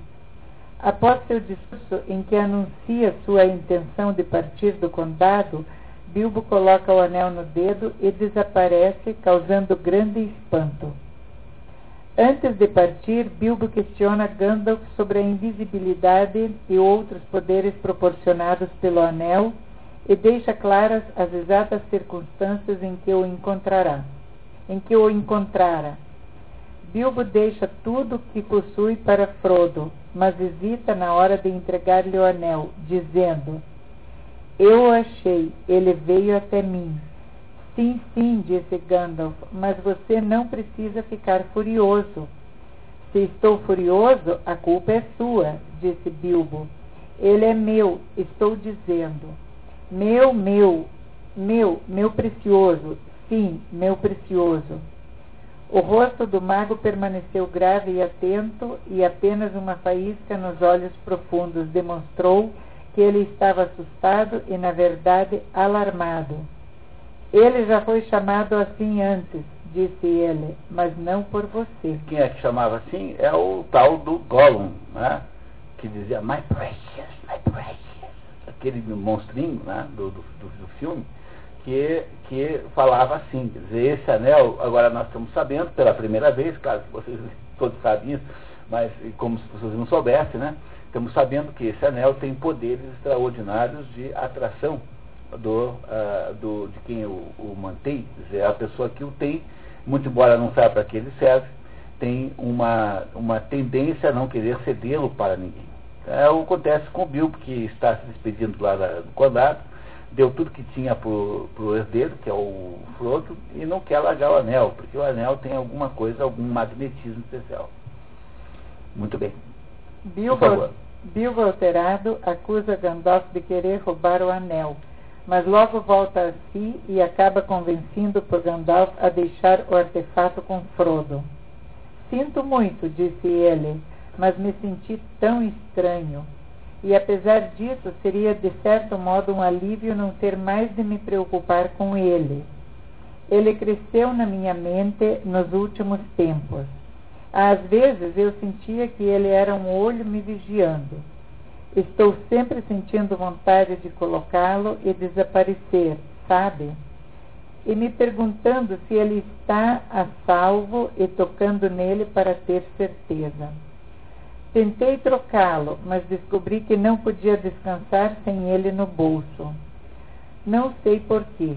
Após seu discurso em que anuncia sua intenção de partir do condado, Bilbo coloca o anel no dedo e desaparece, causando grande espanto. Antes de partir, Bilbo questiona Gandalf sobre a invisibilidade e outros poderes proporcionados pelo anel e deixa claras as exatas circunstâncias em que o encontrará. Em que o encontrara. Bilbo deixa tudo que possui para Frodo, mas hesita na hora de entregar-lhe o anel, dizendo: Eu o achei, ele veio até mim. Sim, sim, disse Gandalf, mas você não precisa ficar furioso. Se estou furioso, a culpa é sua, disse Bilbo. Ele é meu, estou dizendo. Meu, meu, meu, meu precioso. Sim, meu precioso. O rosto do mago permaneceu grave e atento, e apenas uma faísca nos olhos profundos demonstrou que ele estava assustado e, na verdade, alarmado. Ele já foi chamado assim antes, disse ele, mas não por você. Quem é que chamava assim? É o tal do Gollum, né? que dizia My Precious, My Precious, aquele monstrinho né? do, do, do filme que, que falava assim. Dizer, esse anel, agora nós estamos sabendo pela primeira vez, claro que vocês (laughs) todos sabem isso, mas como se vocês não soubessem, né? Estamos sabendo que esse anel tem poderes extraordinários de atração do, uh, do, de quem o, o mantém, dizer, a pessoa que o tem, muito embora não saiba para que ele serve, tem uma, uma tendência a não querer cedê-lo para ninguém. É o que acontece com o Bill, que está se despedindo lá do condado, deu tudo que tinha para o herdeiro, que é o Frodo, e não quer largar o anel, porque o anel tem alguma coisa, algum magnetismo especial. Muito bem. Bilbo, Bilbo alterado acusa Gandalf de querer roubar o anel, mas logo volta a si e acaba convencendo por Gandalf a deixar o artefato com Frodo. Sinto muito, disse ele, mas me senti tão estranho e apesar disso seria de certo modo um alívio não ter mais de me preocupar com ele. Ele cresceu na minha mente nos últimos tempos. Às vezes eu sentia que ele era um olho me vigiando. Estou sempre sentindo vontade de colocá-lo e desaparecer, sabe? E me perguntando se ele está a salvo e tocando nele para ter certeza. Tentei trocá-lo, mas descobri que não podia descansar sem ele no bolso. Não sei porquê.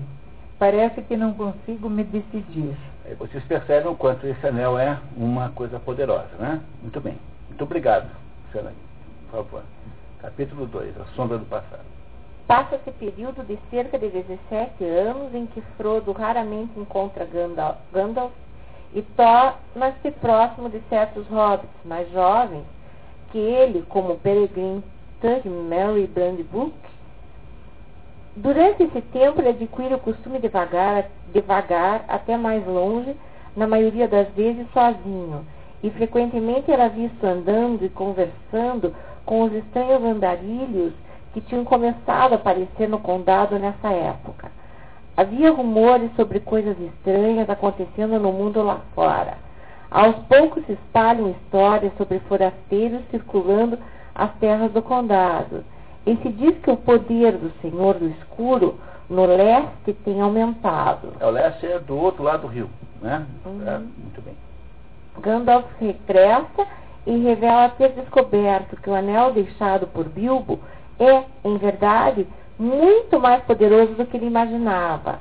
Parece que não consigo me decidir. Aí vocês percebem o quanto esse anel é uma coisa poderosa, né? Muito bem. Muito obrigado, Selene. Por favor. Capítulo 2, A Sombra do Passado. Passa-se período de cerca de 17 anos em que Frodo raramente encontra Gandalf, e torna-se próximo de certos hobbits mais jovens que ele, como peregrino de Mary Brandbook, durante esse tempo ele adquire o costume de vagar, de vagar até mais longe, na maioria das vezes sozinho, e frequentemente era visto andando e conversando com os estranhos andarilhos que tinham começado a aparecer no condado nessa época. Havia rumores sobre coisas estranhas acontecendo no mundo lá fora. Aos poucos se espalham histórias sobre forasteiros circulando as terras do condado. E se diz que o poder do Senhor do Escuro no leste tem aumentado. É, o leste é do outro lado do rio, né? Uhum. É, muito bem. Gandalf regressa e revela ter descoberto que o anel deixado por Bilbo é, em verdade, muito mais poderoso do que ele imaginava.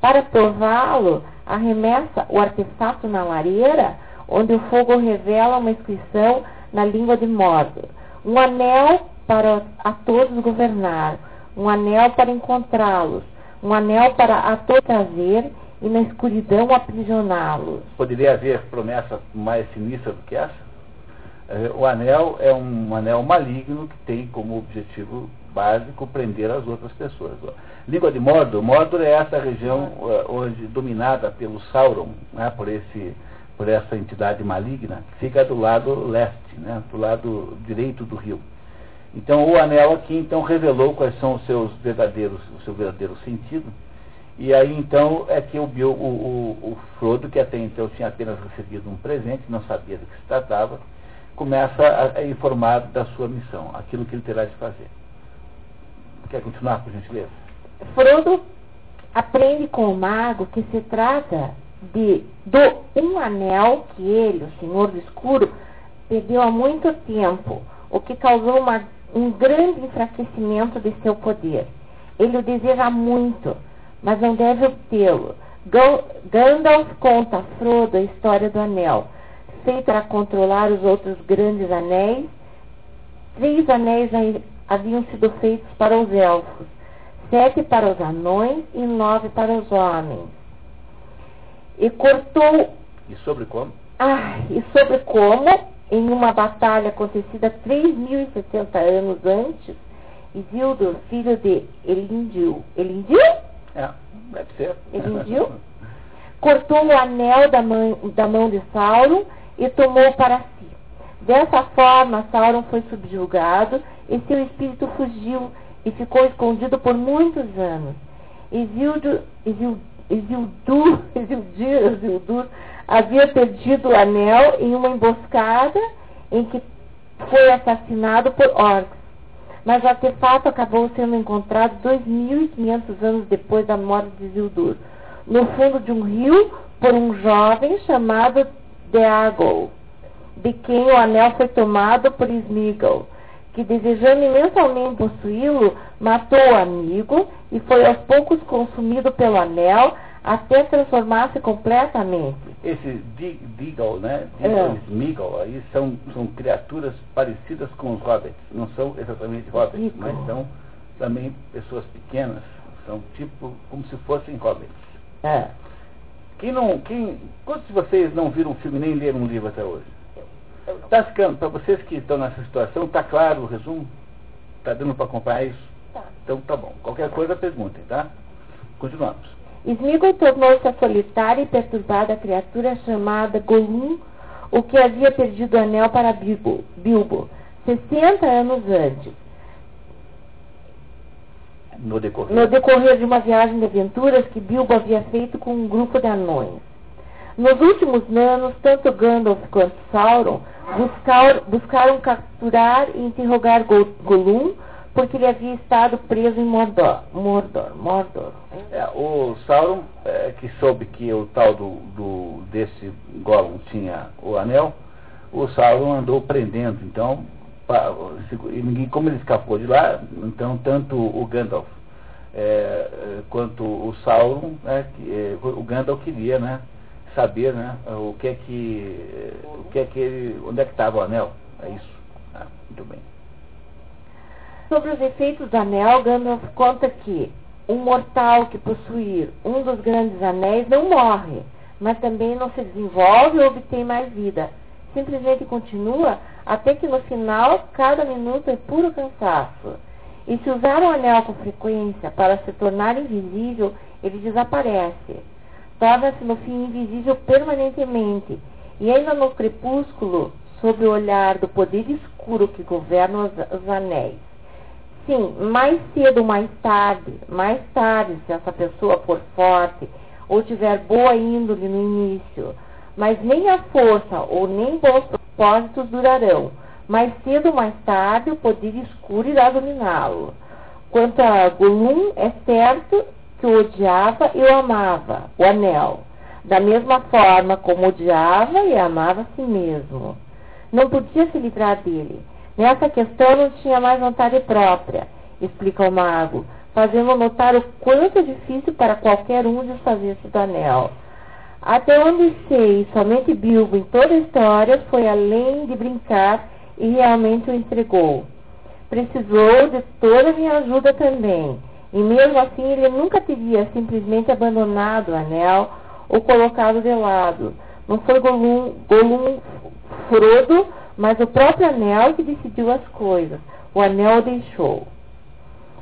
Para prová-lo, arremessa o artefato na lareira onde o fogo revela uma inscrição na língua de Mordor. Um anel para a todos governar, um anel para encontrá-los, um anel para a todos trazer e na escuridão aprisioná-los. Poderia haver promessa mais sinistra do que essa? É, o anel é um anel maligno que tem como objetivo básico prender as outras pessoas. Língua de Mordor, Mordor é essa região hoje dominada pelo Sauron, né, por, esse, por essa entidade maligna, que fica do lado leste, né, do lado direito do rio. Então o anel aqui então revelou quais são os seus verdadeiros, o seu verdadeiro sentido. E aí então é que o, o, o Frodo, que até então tinha apenas recebido um presente, não sabia do que se tratava, começa a, a informar da sua missão, aquilo que ele terá de fazer. Quer continuar, por gentileza? Frodo aprende com o mago que se trata de do um anel que ele, o Senhor do Escuro, perdeu há muito tempo, o que causou uma, um grande enfraquecimento de seu poder. Ele o deseja muito, mas não deve obtê-lo. Gandalf conta a Frodo a história do anel, feito para controlar os outros grandes anéis. Três anéis haviam sido feitos para os elfos, sete para os anões e nove para os homens. E cortou. E sobre como? Ah, e sobre como, em uma batalha acontecida 3.060 anos antes, Isildur, filho de Elindil. Elindil? É, deve ser. Elindil? cortou o anel da mão, da mão de Sauron e tomou para si. Dessa forma, Sauron foi subjugado e seu espírito fugiu e ficou escondido por muitos anos. Isildur, (laughs) havia perdido o anel em uma emboscada em que foi assassinado por orcs. Mas o artefato acabou sendo encontrado 2.500 anos depois da morte de Isildur, no fundo de um rio, por um jovem chamado Deagol, de quem o anel foi tomado por Smeagol que desejando imensamente possuí-lo, matou o amigo e foi aos poucos consumido pelo anel até transformar-se completamente. Esse Deagle, né? Deagle é. Smeagol, aí são, são criaturas parecidas com os hobbits. Não são exatamente hobbits, Deagle. mas são também pessoas pequenas. São tipo como se fossem hobbits. É. Quem não, quem, quantos de vocês não viram um filme nem leram um livro até hoje? Está ficando, para vocês que estão nessa situação, está claro o resumo? Está dando para acompanhar isso? Tá. Então tá bom. Qualquer coisa perguntem, tá? Continuamos. Smeagol tornou-se a solitária e perturbada criatura chamada Gollum, o que havia perdido o anel para Bilbo, Bilbo 60 anos antes. No decorrer. no decorrer de uma viagem de aventuras que Bilbo havia feito com um grupo de anões. Nos últimos anos, tanto Gandalf quanto Sauron buscar, buscaram capturar e interrogar Gollum porque ele havia estado preso em Mordor. Mordor, Mordor. É, o Sauron, é, que soube que o tal do, do, desse Gollum tinha o anel, o Sauron andou prendendo. Então, como ele escapou de lá, então tanto o Gandalf é, é quanto o Sauron, né, que, é, o Gandalf queria, né? saber né, o que é que. O que é que ele, onde é que estava o anel. É isso. Ah, muito bem. Sobre os efeitos do anel, Gandalf conta que um mortal que possuir um dos grandes anéis não morre, mas também não se desenvolve ou obtém mais vida. Simplesmente continua até que no final cada minuto é puro cansaço. E se usar o anel com frequência para se tornar invisível, ele desaparece torna-se no fim invisível permanentemente, e ainda no crepúsculo, sob o olhar do poder escuro que governa os, os anéis. Sim, mais cedo ou mais tarde, mais tarde, se essa pessoa for forte ou tiver boa índole no início, mas nem a força ou nem bons propósitos durarão. Mais cedo ou mais tarde, o poder escuro irá dominá-lo. Quanto a Gollum, é certo que o odiava e o amava, o anel, da mesma forma como odiava e amava a si mesmo. Não podia se livrar dele. Nessa questão não tinha mais vontade própria, explica o mago, fazendo notar o quanto é difícil para qualquer um desfazer-se do anel. Até onde sei, somente Bilbo em toda a história foi além de brincar e realmente o entregou. Precisou de toda a minha ajuda também, e mesmo assim ele nunca teria simplesmente abandonado o anel ou colocado de lado. Não foi Golum, Golum Frodo, mas o próprio anel que decidiu as coisas. O anel o deixou.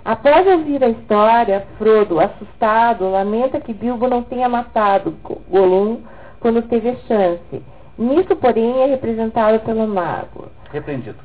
Após ouvir a história, Frodo, assustado, lamenta que Bilbo não tenha matado Gollum quando teve a chance. Nisso, porém, é representado pelo mago. Repreendido.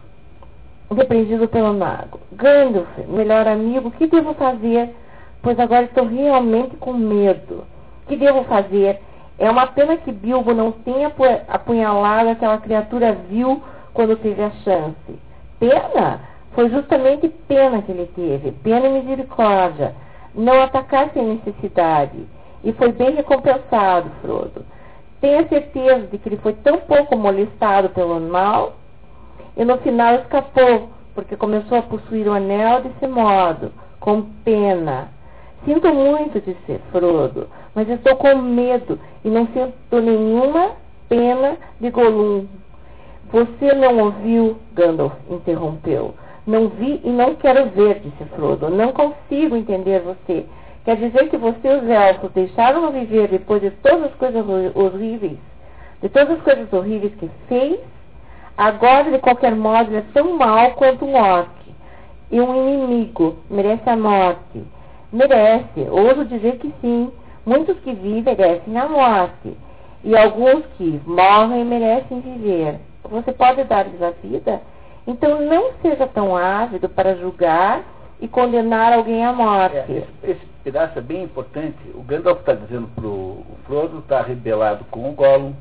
Repreendido pelo mago. Gandalf, melhor amigo, o que devo fazer? Pois agora estou realmente com medo. O que devo fazer? É uma pena que Bilbo não tenha apunhalado aquela criatura vil quando teve a chance. Pena? Foi justamente pena que ele teve, pena e misericórdia, não atacar sem necessidade. E foi bem recompensado, Frodo. Tenha certeza de que ele foi tão pouco molestado pelo mal e no final escapou, porque começou a possuir o anel desse modo, com pena. Sinto muito, disse Frodo, mas estou com medo e não sinto nenhuma pena de Gollum. Você não ouviu? Gandalf interrompeu. Não vi e não quero ver, disse Frodo. Não consigo entender você. Quer dizer que você e os elfos deixaram viver depois de todas as coisas horríveis, de todas as coisas horríveis que fez? Agora, de qualquer modo, é tão mau quanto um orc. E um inimigo merece a morte. Merece, ouso dizer que sim. Muitos que vivem merecem a morte. E alguns que morrem merecem viver. Você pode dar-lhes a vida? Então não seja tão ávido para julgar e condenar alguém à morte. É, esse, esse, pedaço é bem importante. O Gandalf está dizendo para o Frodo, está rebelado com o Gollum.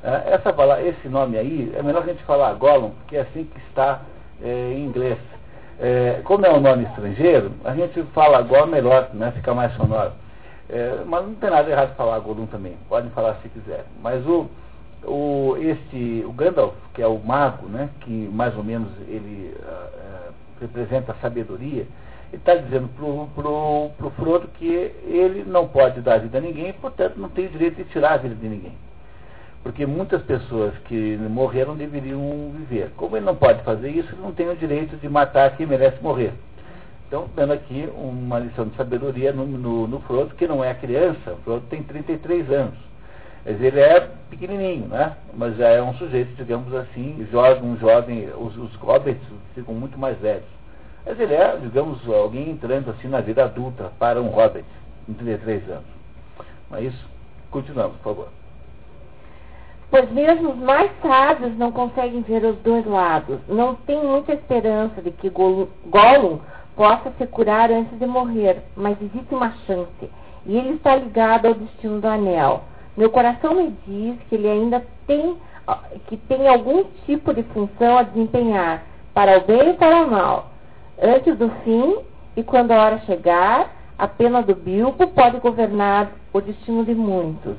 É, essa, esse nome aí, é melhor a gente falar Gollum, porque é assim que está é, em inglês. É, como é um nome estrangeiro, a gente fala Gollum melhor, né, fica mais sonoro. É, mas não tem nada errado falar Gollum também, podem falar se quiser. Mas o, o, este, o Gandalf, que é o mago, né, que mais ou menos ele uh, uh, representa a sabedoria, ele está dizendo pro, pro, pro Frodo que ele não pode dar vida a ninguém, portanto não tem direito de tirar a vida de ninguém. Porque muitas pessoas que morreram deveriam viver. Como ele não pode fazer isso, ele não tem o direito de matar quem merece morrer. Então, dando aqui uma lição de sabedoria no, no, no Frodo, que não é criança, o Frodo tem 33 anos. Mas ele é pequenininho, né? Mas já é um sujeito, digamos assim, jovem, um jovem, os, os hobbits ficam muito mais velhos. Mas ele é, digamos, alguém entrando assim na vida adulta para um hobbit, com 33 anos. Mas isso, continuamos, por favor. Pois mesmo os mais sábios não conseguem ver os dois lados. Não tem muita esperança de que Gollum possa se curar antes de morrer, mas existe uma chance. E ele está ligado ao destino do anel. Meu coração me diz que ele ainda tem, que tem algum tipo de função a desempenhar, para o bem e para o mal. Antes do fim, e quando a hora chegar, a pena do Bilbo pode governar o destino de muitos,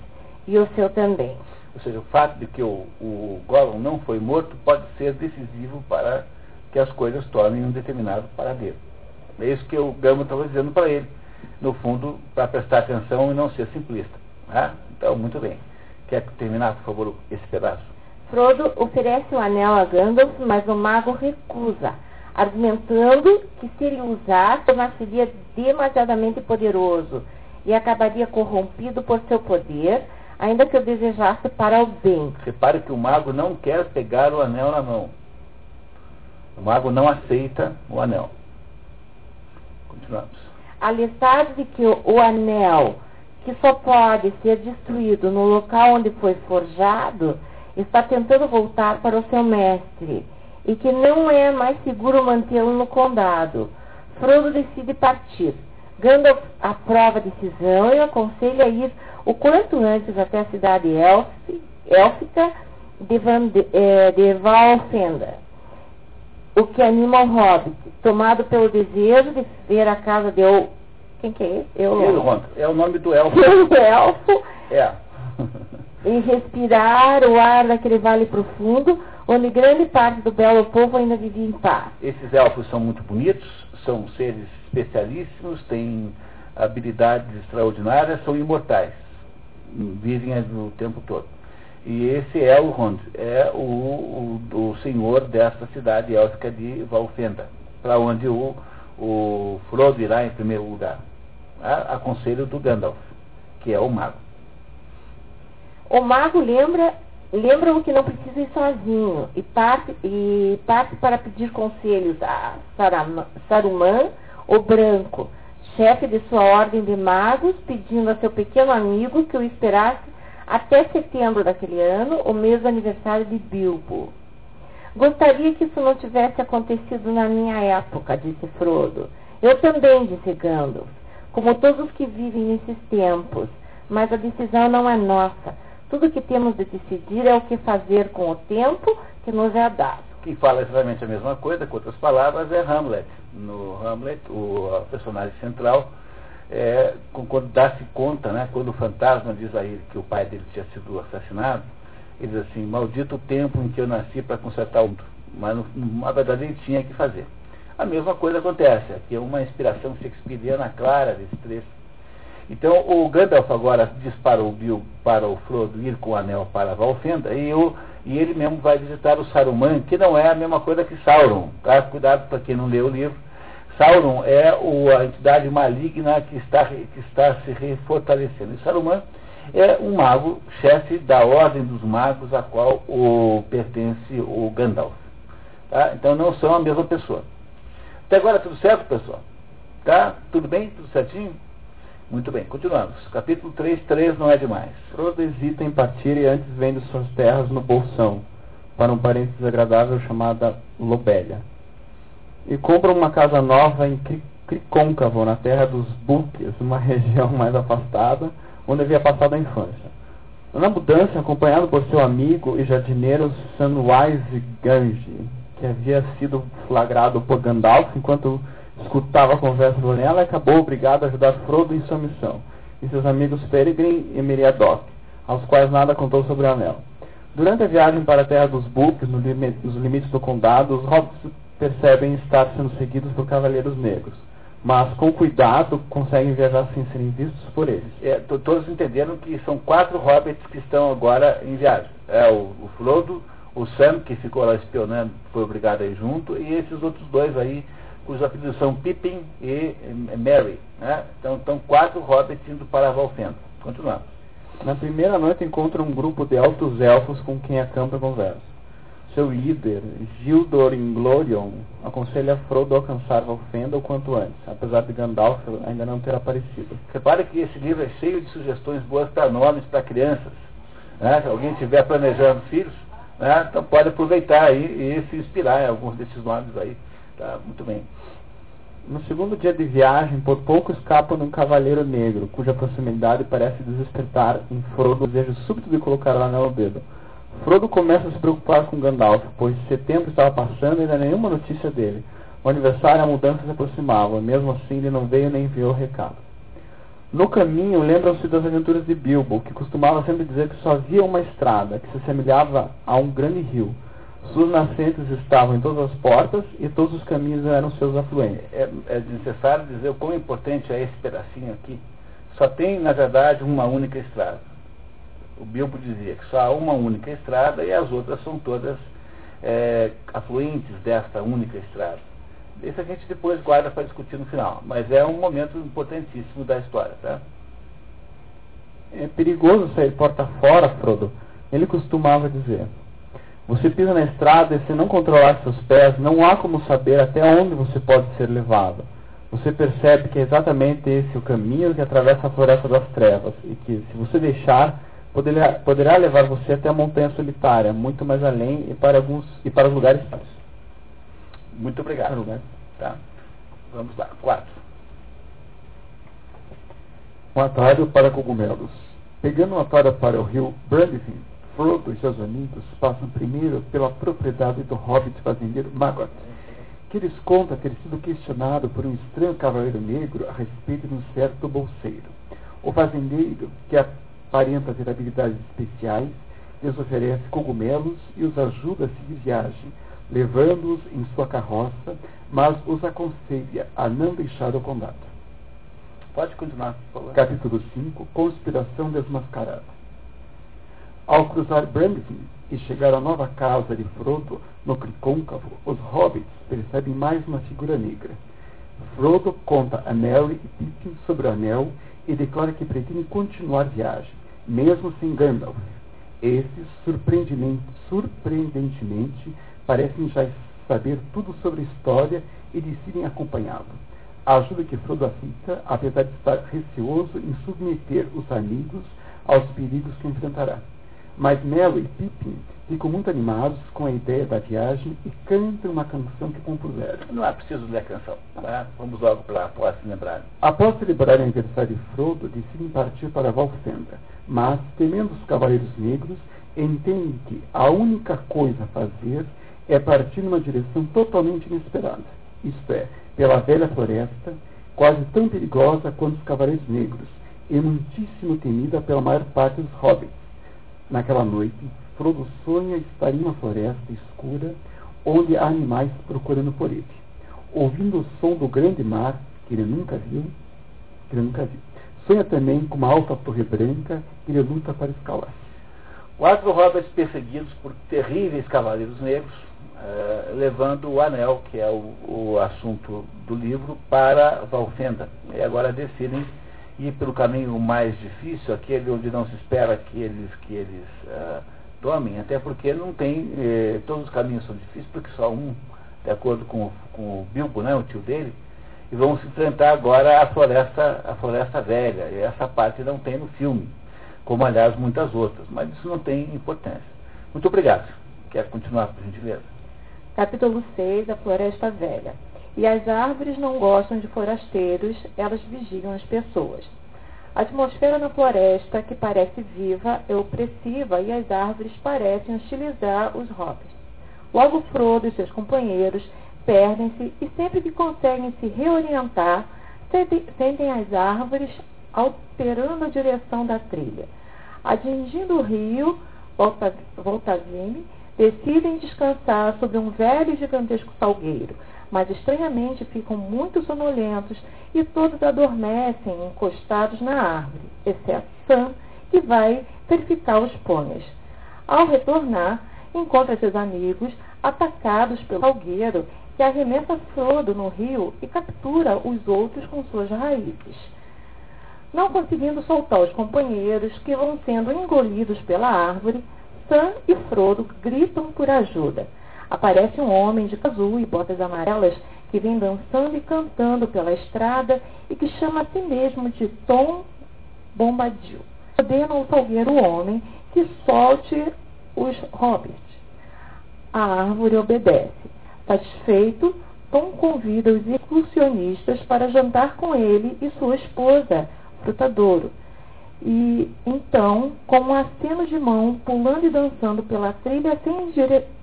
e o seu também. Ou seja, o fato de que o, o Gollum não foi morto pode ser decisivo para que as coisas tornem um determinado paradeiro. É isso que o Gama estava dizendo para ele, no fundo, para prestar atenção e não ser simplista. Né? Então, muito bem. Quer terminar, por favor, esse pedaço? Frodo oferece o anel a Gandalf, mas o mago recusa, argumentando que se ele usar, tornar-se-ia demasiadamente poderoso e acabaria corrompido por seu poder, ainda que o desejasse para o bem. Repare que o mago não quer pegar o anel na mão. O mago não aceita o anel. Continuamos. Alertado de que o, o anel que só pode ser destruído no local onde foi forjado, está tentando voltar para o seu mestre, e que não é mais seguro mantê-lo no condado. Frodo decide partir. Gandalf aprova a decisão e aconselha a ir o quanto antes até a cidade élfica de, de, eh, de Valfenda, o que anima o hobbit, tomado pelo desejo de ver a casa de quem que é esse? Eu, é o nome do elfo. (laughs) O elfo. É. e respirar o ar daquele vale profundo, onde grande parte do belo povo ainda vivia em paz. Esses elfos são muito bonitos, são seres especialíssimos, têm habilidades extraordinárias, são imortais, vivem o tempo todo. E esse é o Rond, é o, o, o senhor desta cidade élfica de Valfenda, para onde o, o Frodo irá em primeiro lugar, a, conselho do Gandalf, que é o mago. O mago lembra lembra-o que não precisa ir sozinho e parte, e parte para pedir conselhos a Saruman, o Branco, chefe de sua ordem de magos, pedindo a seu pequeno amigo que o esperasse até setembro daquele ano, o mês do aniversário de Bilbo. Gostaria que isso não tivesse acontecido na minha época, disse Frodo. Eu também, disse Gandalf, como todos os que vivem nesses tempos, mas a decisão não é nossa. Tudo que temos de decidir é o que fazer com o tempo que nos é dado. Quem fala exatamente a mesma coisa, com outras palavras, é Hamlet. No Hamlet, o personagem central, é, quando dá-se conta, né, quando o fantasma diz a ele que o pai dele tinha sido assassinado, ele diz assim, maldito o tempo em que eu nasci para consertar o mundo. Mas, na verdade, ele tinha que fazer. A mesma coisa acontece, aqui é uma inspiração shakespeariana clara desse trecho. Então, o Gandalf agora diz para o Bill, para o Frodo ir com o anel para a Valfenda, e, o, e ele mesmo vai visitar o Saruman, que não é a mesma coisa que Sauron. Tá? Cuidado para quem não lê o livro Sauron é o, a entidade maligna que está, que está se refortalecendo. E Saruman é um mago, chefe da ordem dos magos, a qual o, pertence o Gandalf. Tá? Então não são a mesma pessoa. Até agora tudo certo, pessoal? Tá? Tudo bem? Tudo certinho? Muito bem, continuamos. Capítulo 3, 3 não é demais. Frodo hesita em partir e antes vende suas terras no Bolsão, para um parente desagradável chamada Lobélia e compra uma casa nova em Cricôncavo, na terra dos Buques, uma (laughs) região mais afastada, onde havia passado a infância. Na mudança, acompanhado por seu amigo e jardineiro Samwise Gange, que havia sido flagrado por Gandalf enquanto escutava a conversa do Ornella, acabou obrigado a ajudar Frodo em sua missão, e seus amigos Peregrine e Meriadoc, aos quais nada contou sobre o anel. Durante a viagem para a terra dos Buques, nos limites do condado, os hobbits percebem estar sendo seguidos por cavaleiros negros. Mas, com cuidado, conseguem viajar sem serem vistos por eles. É, todos entenderam que são quatro hobbits que estão agora em viagem. É o, o Frodo, o Sam, que ficou lá espionando, foi obrigado a ir junto, e esses outros dois aí, cujos apelidos são Pippin e Mary. Né? Então, estão quatro hobbits indo para Valfenda. Continuamos. Na primeira noite encontra um grupo de altos elfos com quem acampa e conversa. Seu líder, Gildor Inglorion, aconselha Frodo a alcançar Valfenda o quanto antes, apesar de Gandalf ainda não ter aparecido. Repare que esse livro é cheio de sugestões boas para nomes para crianças. Né? Se alguém estiver planejando filhos, né? então pode aproveitar aí e se inspirar em alguns desses nomes aí. Tá? Muito bem. No segundo dia de viagem, por pouco escapa de um cavaleiro negro, cuja proximidade parece despertar em Frodo o desejo súbito de colocar anel no dedo. Frodo começa a se preocupar com Gandalf, pois setembro estava passando e ainda nenhuma notícia dele. O aniversário e a mudança se aproximavam, mesmo assim ele não veio nem enviou o recado. No caminho, lembram-se das aventuras de Bilbo, que costumava sempre dizer que só havia uma estrada, que se assemelhava a um grande rio. Suas nascentes estavam em todas as portas e todos os caminhos eram seus afluentes. É, é necessário dizer o quão importante é esse pedacinho aqui. Só tem, na verdade, uma única estrada o Bilbo dizia que só há uma única estrada e as outras são todas é, afluentes desta única estrada. Isso a gente depois guarda para discutir no final, mas é um momento importantíssimo da história. Tá? É perigoso sair porta fora, Frodo. Ele costumava dizer. Você pisa na estrada e se não controlar seus pés, não há como saber até onde você pode ser levado. Você percebe que é exatamente esse o caminho que atravessa a floresta das trevas e que, se você deixar, poderá, poderá levar você até a montanha solitária, muito mais além e para alguns e para os lugares Muito obrigado. Né? Tá? Vamos lá. Quatro. Um atalho para cogumelos. Pegando um atalho para o rio Brandivin, Frodo e seus amigos passam primeiro pela propriedade do hobbit fazendeiro Maggot, que lhes conta ter sido questionado por um estranho cavaleiro negro a respeito de um certo bolseiro. O fazendeiro, que aparenta ter habilidades especiais, lhes oferece cogumelos e os ajuda a seguir viagem, levando-os em sua carroça, mas os aconselha a não deixar o condado. Pode continuar, por favor. Capítulo 5 Conspiração desmascarada. Ao cruzar Brandivine e chegar à nova casa de Frodo, no Cricôncavo, os hobbits percebem mais uma figura negra. Frodo conta a Merry e Pippin sobre o anel e declara que pretende continuar a viagem, mesmo sem Gandalf. Esses, surpreendentemente, parecem já saber tudo sobre a história e decidem acompanhá-lo. Ajuda que Frodo aceita, apesar de estar receoso em submeter os amigos aos perigos que enfrentará. Mas Merry e Pippin ficam muito animados com a ideia da viagem e cantam uma canção que compuseram. Não é preciso ler a canção. Tá? Vamos logo para após lembrar. Após celebrar o aniversário de Frodo, decidem partir para Valfenda, mas, temendo os Cavaleiros Negros, entendem que a única coisa a fazer é partir numa direção totalmente inesperada, isto é, pela velha floresta, quase tão perigosa quanto os Cavaleiros Negros, e muitíssimo temida pela maior parte dos hobbits. Naquela noite, Frodo sonha estar em uma floresta escura, onde há animais procurando por ele. Ouvindo o som do grande mar, que ele nunca viu, que ele nunca viu. Sonha também com uma alta torre branca que ele luta para escalar. Quatro hobbits perseguidos por terríveis cavaleiros negros, uh, levando o anel, que é o, o, assunto do livro, para Valfenda. E agora decidem ir pelo caminho mais difícil, aquele onde não se espera que eles, que eles uh, tomem, até porque não tem, eh, todos os caminhos são difíceis, porque só um, de acordo com, com o Bilbo, né, o tio dele, e vão se enfrentar agora a floresta, a floresta velha, e essa parte não tem no filme, como aliás muitas outras, mas isso não tem importância. Muito obrigado. Quer continuar, por gentileza? Capítulo 6, a Floresta Velha. E as árvores não gostam de forasteiros, elas vigiam as pessoas. A atmosfera na floresta, que parece viva, é opressiva e as árvores parecem hostilizar os hobbits. Logo Frodo e seus companheiros perdem-se e sempre que conseguem se reorientar, sentem as árvores alterando a direção da trilha. Atingindo o rio Voltavine, decidem descansar sobre um velho e gigantesco salgueiro, mas estranhamente ficam muito sonolentos e todos adormecem encostados na árvore, exceto Sam, que vai verificar os pôneis. Ao retornar, encontra seus amigos atacados pelo salgueiro que arremessa Frodo no rio e captura os outros com suas raízes. Não conseguindo soltar os companheiros, que vão sendo engolidos pela árvore, Sam e Frodo gritam por ajuda. Aparece um homem de azul e botas amarelas que vem dançando e cantando pela estrada e que chama a si mesmo de Tom Bombadil. Ordena ao salgueiro homem que solte os hobbits. A árvore obedece. Satisfeito, Tom convida os excursionistas para jantar com ele e sua esposa, Frutadouro e então, com um aceno de mão, pulando e dançando pela trilha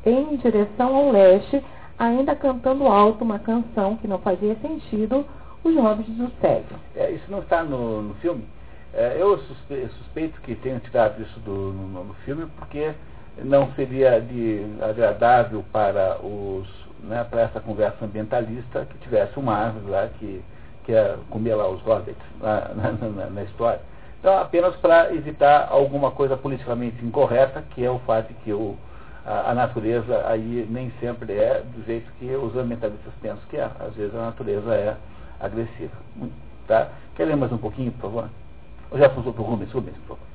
em direção ao leste, ainda cantando alto uma canção que não fazia sentido, os hobbits do cego. É, isso não está no, no filme. É, eu suspeito, suspeito, que tenham tirado isso do, no, no, filme porque não seria de agradável para os né, para essa conversa ambientalista que tivesse uma árvore lá que, que ia comer lá os hobbits lá, (laughs) na, na, na história. Então, apenas para evitar alguma coisa politicamente incorreta, que é o fato de que o, a, a, natureza aí nem sempre é do jeito que os ambientalistas pensam que é. Às vezes a natureza é agressiva. Tá? Quer ler mais um pouquinho, por favor? Ou já passou para o Rubens? Rubens, por favor.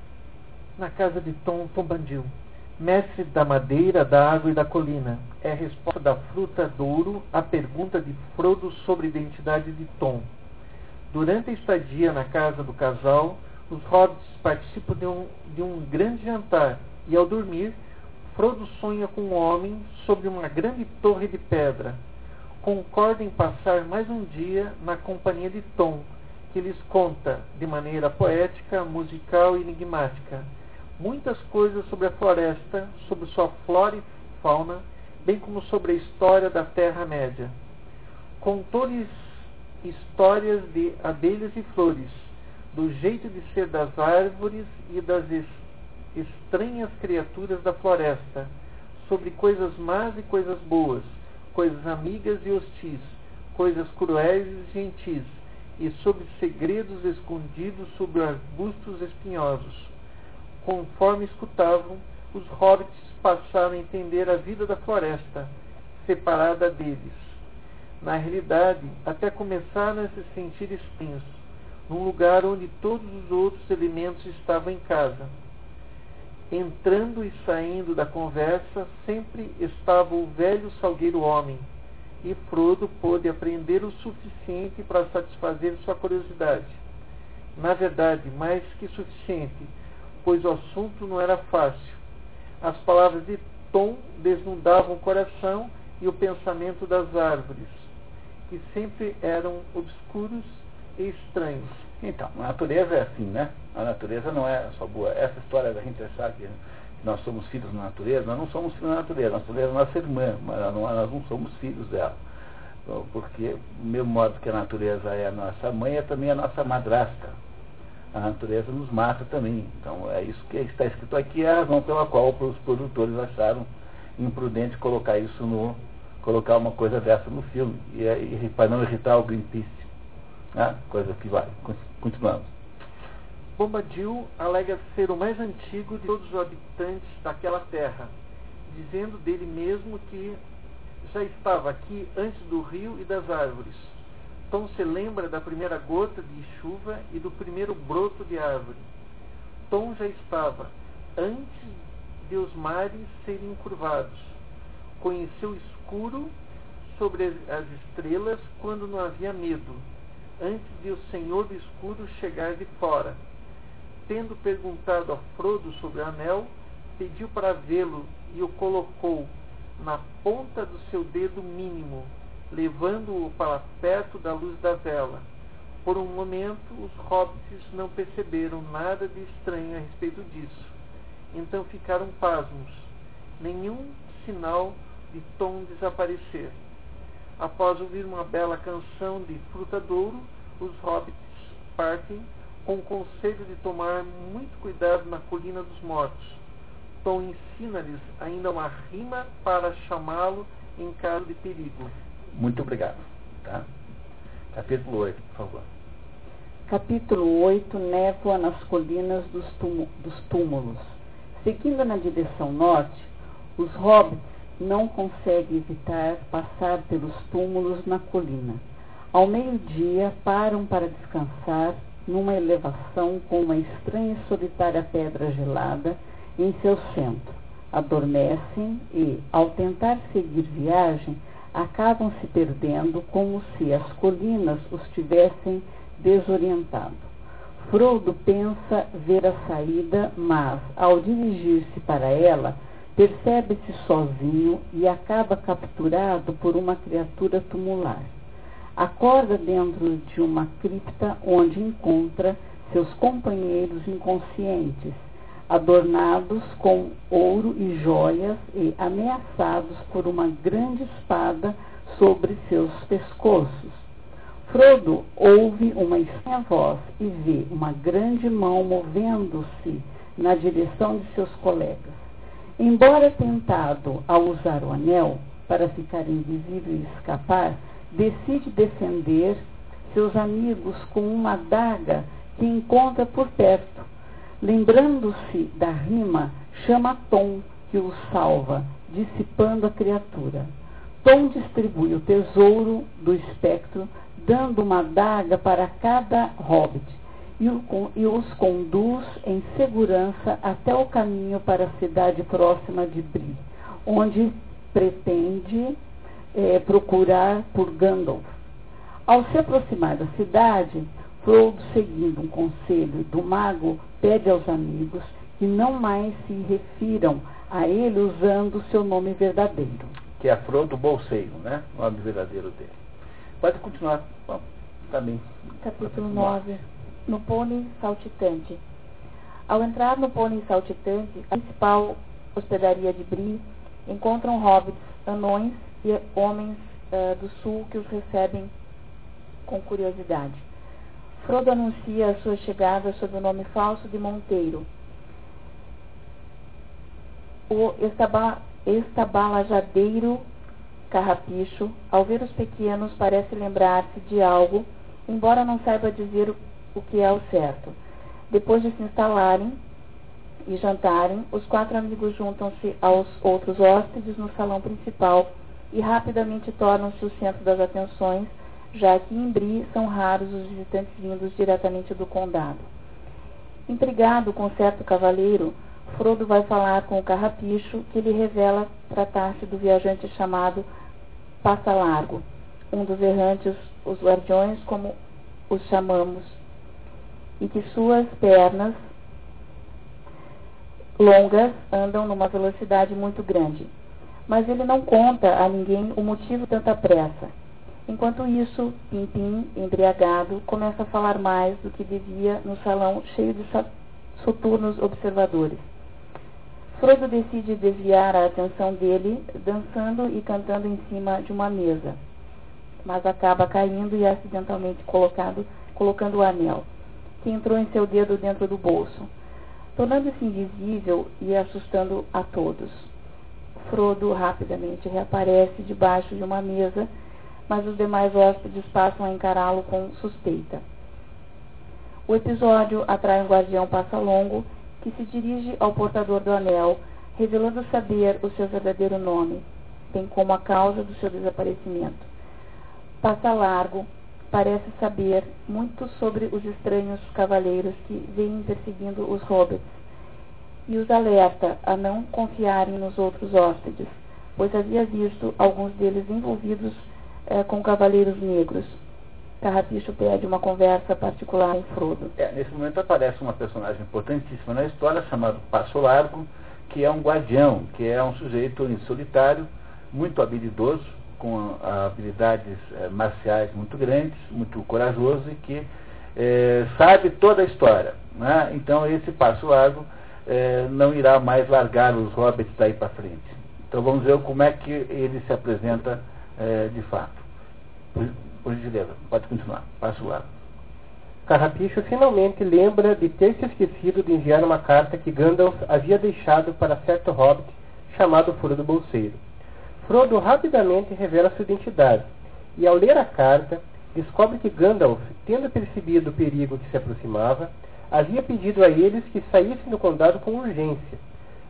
Na casa de Tom Tombandil, mestre da madeira, da água e da colina, é a resposta da fruta douro à pergunta de Frodo sobre identidade de Tom. Durante a estadia na casa do casal, os hobbits participam de um, de um grande jantar e, ao dormir, Frodo sonha com um homem sobre uma grande torre de pedra. Concorda em passar mais um dia na companhia de Tom, que lhes conta, de maneira poética, musical e enigmática, muitas coisas sobre a floresta, sobre sua flora e fauna, bem como sobre a história da Terra-média. Contou-lhes histórias de abelhas e flores, do jeito de ser das árvores e das estranhas criaturas da floresta, sobre coisas más e coisas boas, coisas amigas e hostis, coisas cruéis e gentis, e sobre segredos escondidos sobre arbustos espinhosos. conforme escutavam, os hobbits passaram a entender a vida da floresta, separada deles. Na realidade, até começaram a se sentir estranhos, num lugar onde todos os outros elementos estavam em casa. Entrando e saindo da conversa, sempre estava o velho salgueiro homem, e Frodo pôde aprender o suficiente para satisfazer sua curiosidade. Na verdade, mais que suficiente, pois o assunto não era fácil. As palavras de Tom desnudavam o coração e o pensamento das árvores, que sempre eram obscuros estranhos. Então, a natureza é assim, né? A natureza não é só boa. Essa história da gente achar que nós somos filhos da natureza, nós não somos filhos da natureza. A natureza é nossa irmã, mas nós não, nós não somos filhos dela. Porque, do mesmo modo que a natureza é a nossa mãe, é também a nossa madrasta. A natureza nos mata também. Então, é isso que está escrito aqui, é a razão pela qual os produtores acharam imprudente colocar isso no. colocar uma coisa dessa no filme. E, e para não irritar o Greenpeace. Né? Coisa que vai. Continuamos. Bombadil alega ser o mais antigo de todos os habitantes daquela terra, dizendo dele mesmo que já estava aqui antes do rio e das árvores. Tom se lembra da primeira gota de chuva e do primeiro broto de árvore. Tom já estava antes de os mares serem encurvados. Conheceu o escuro sobre as estrelas quando não havia medo, antes de o Senhor do escuro chegar de fora. Tendo perguntado a Frodo sobre o anel, pediu para vê-lo e o colocou na ponta do seu dedo mínimo, levando-o para perto da luz da vela. Por um momento, os hobbits não perceberam nada de estranho a respeito disso. Então ficaram pasmos. Nenhum sinal de Tom desaparecer. Após ouvir uma bela canção de fruta douro, os hobbits partem com o conselho de tomar muito cuidado na colina dos mortos Tom ensina-lhes ainda uma rima para chamá-lo em caso de perigo. Muito obrigado. Tá? Capítulo 8, por favor. Capítulo 8 Névoa nas colinas dos, dos túmulos. Seguindo na direção norte, os hobbits não conseguem evitar passar pelos túmulos na colina. Ao meio-dia, param para descansar numa elevação com uma estranha e solitária pedra gelada em seu centro. Adormecem e, ao tentar seguir viagem, acabam se perdendo como se as colinas os tivessem desorientado. Frodo pensa ver a saída, mas, ao dirigir-se para ela, percebe-se sozinho e acaba capturado por uma criatura tumular. Acorda dentro de uma cripta onde encontra seus companheiros inconscientes adornados com ouro e joias e ameaçados por uma grande espada sobre seus pescoços. Frodo ouve uma estranha voz e vê uma grande mão movendo-se na direção de seus colegas. Embora tentado a usar o anel para ficar invisível e escapar, decide defender seus amigos com uma adaga que encontra por perto Lembrando-se da rima, chama Tom, que o salva, dissipando a criatura. Tom distribui o tesouro do espectro, dando uma daga para cada hobbit, e, os conduz em segurança até o caminho para a cidade próxima de Bri, onde pretende é, procurar por Gandalf. Ao se aproximar da cidade, Frodo, seguindo um conselho do mago, pede aos amigos que não mais se refiram a ele usando seu nome verdadeiro. Que é Frodo Bolseiro, né? O nome verdadeiro dele. Pode continuar. Bom, tá bem. Capítulo 9. No pônei saltitante. Ao entrar no pônei saltitante, a principal hospedaria de Bri, encontram hobbits, anões e homens uh, do sul que os recebem com curiosidade. Frodo anuncia a sua chegada sob o nome falso de Monteiro. O estaba, estabalajadeiro carrapicho, ao ver os pequenos, parece lembrar-se de algo, embora não saiba dizer o que é o certo. Depois de se instalarem e jantarem, os quatro amigos juntam-se aos outros hóspedes no salão principal e rapidamente tornam-se o centro das atenções, já que em Bri são raros os visitantes vindos diretamente do condado. Intrigado com certo cavaleiro, Frodo vai falar com o carrapicho, que lhe revela tratar-se do viajante chamado Passa Largo, um dos errantes, os guardiões, como os chamamos, e que suas pernas longas andam numa velocidade muito grande. Mas ele não conta a ninguém o motivo tanta pressa. Enquanto isso, Pimpim, embriagado, começa a falar mais do que devia no salão cheio de soturnos observadores. Frodo decide desviar a atenção dele, dançando e cantando em cima de uma mesa, mas acaba caindo e acidentalmente colocado, colocando o anel, que entrou em seu dedo dentro do bolso, tornando-se invisível e assustando a todos. Frodo rapidamente reaparece debaixo de uma mesa, mas os demais hóspedes passam a encará-lo com suspeita. O episódio atrai um guardião passa-longo que se dirige ao portador do anel, revelando saber o seu verdadeiro nome, bem como a causa do seu desaparecimento. Passa largo, parece saber muito sobre os estranhos cavaleiros que vêm perseguindo os hobbits, e os alerta a não confiarem nos outros hóspedes, pois havia visto alguns deles envolvidos eh, com cavaleiros negros. Carrapicho pede uma conversa particular em Frodo. É, nesse momento aparece uma personagem importantíssima na história, chamado Passo Largo, que é um guardião, que é um sujeito solitário, muito habilidoso, com habilidades é, marciais muito grandes, muito corajoso e que é, sabe toda a história. Né? Então esse Passo Largo é, não irá mais largar os hobbits daí para frente. Então vamos ver como é que ele se apresenta de fato. Por gentileza, pode continuar. Passo lá. Carrapicho finalmente lembra de ter se esquecido de enviar uma carta que Gandalf havia deixado para certo hobbit chamado Frodo Bolseiro. Frodo rapidamente revela sua identidade e, ao ler a carta, descobre que Gandalf, tendo percebido o perigo que se aproximava, havia pedido a eles que saíssem do condado com urgência,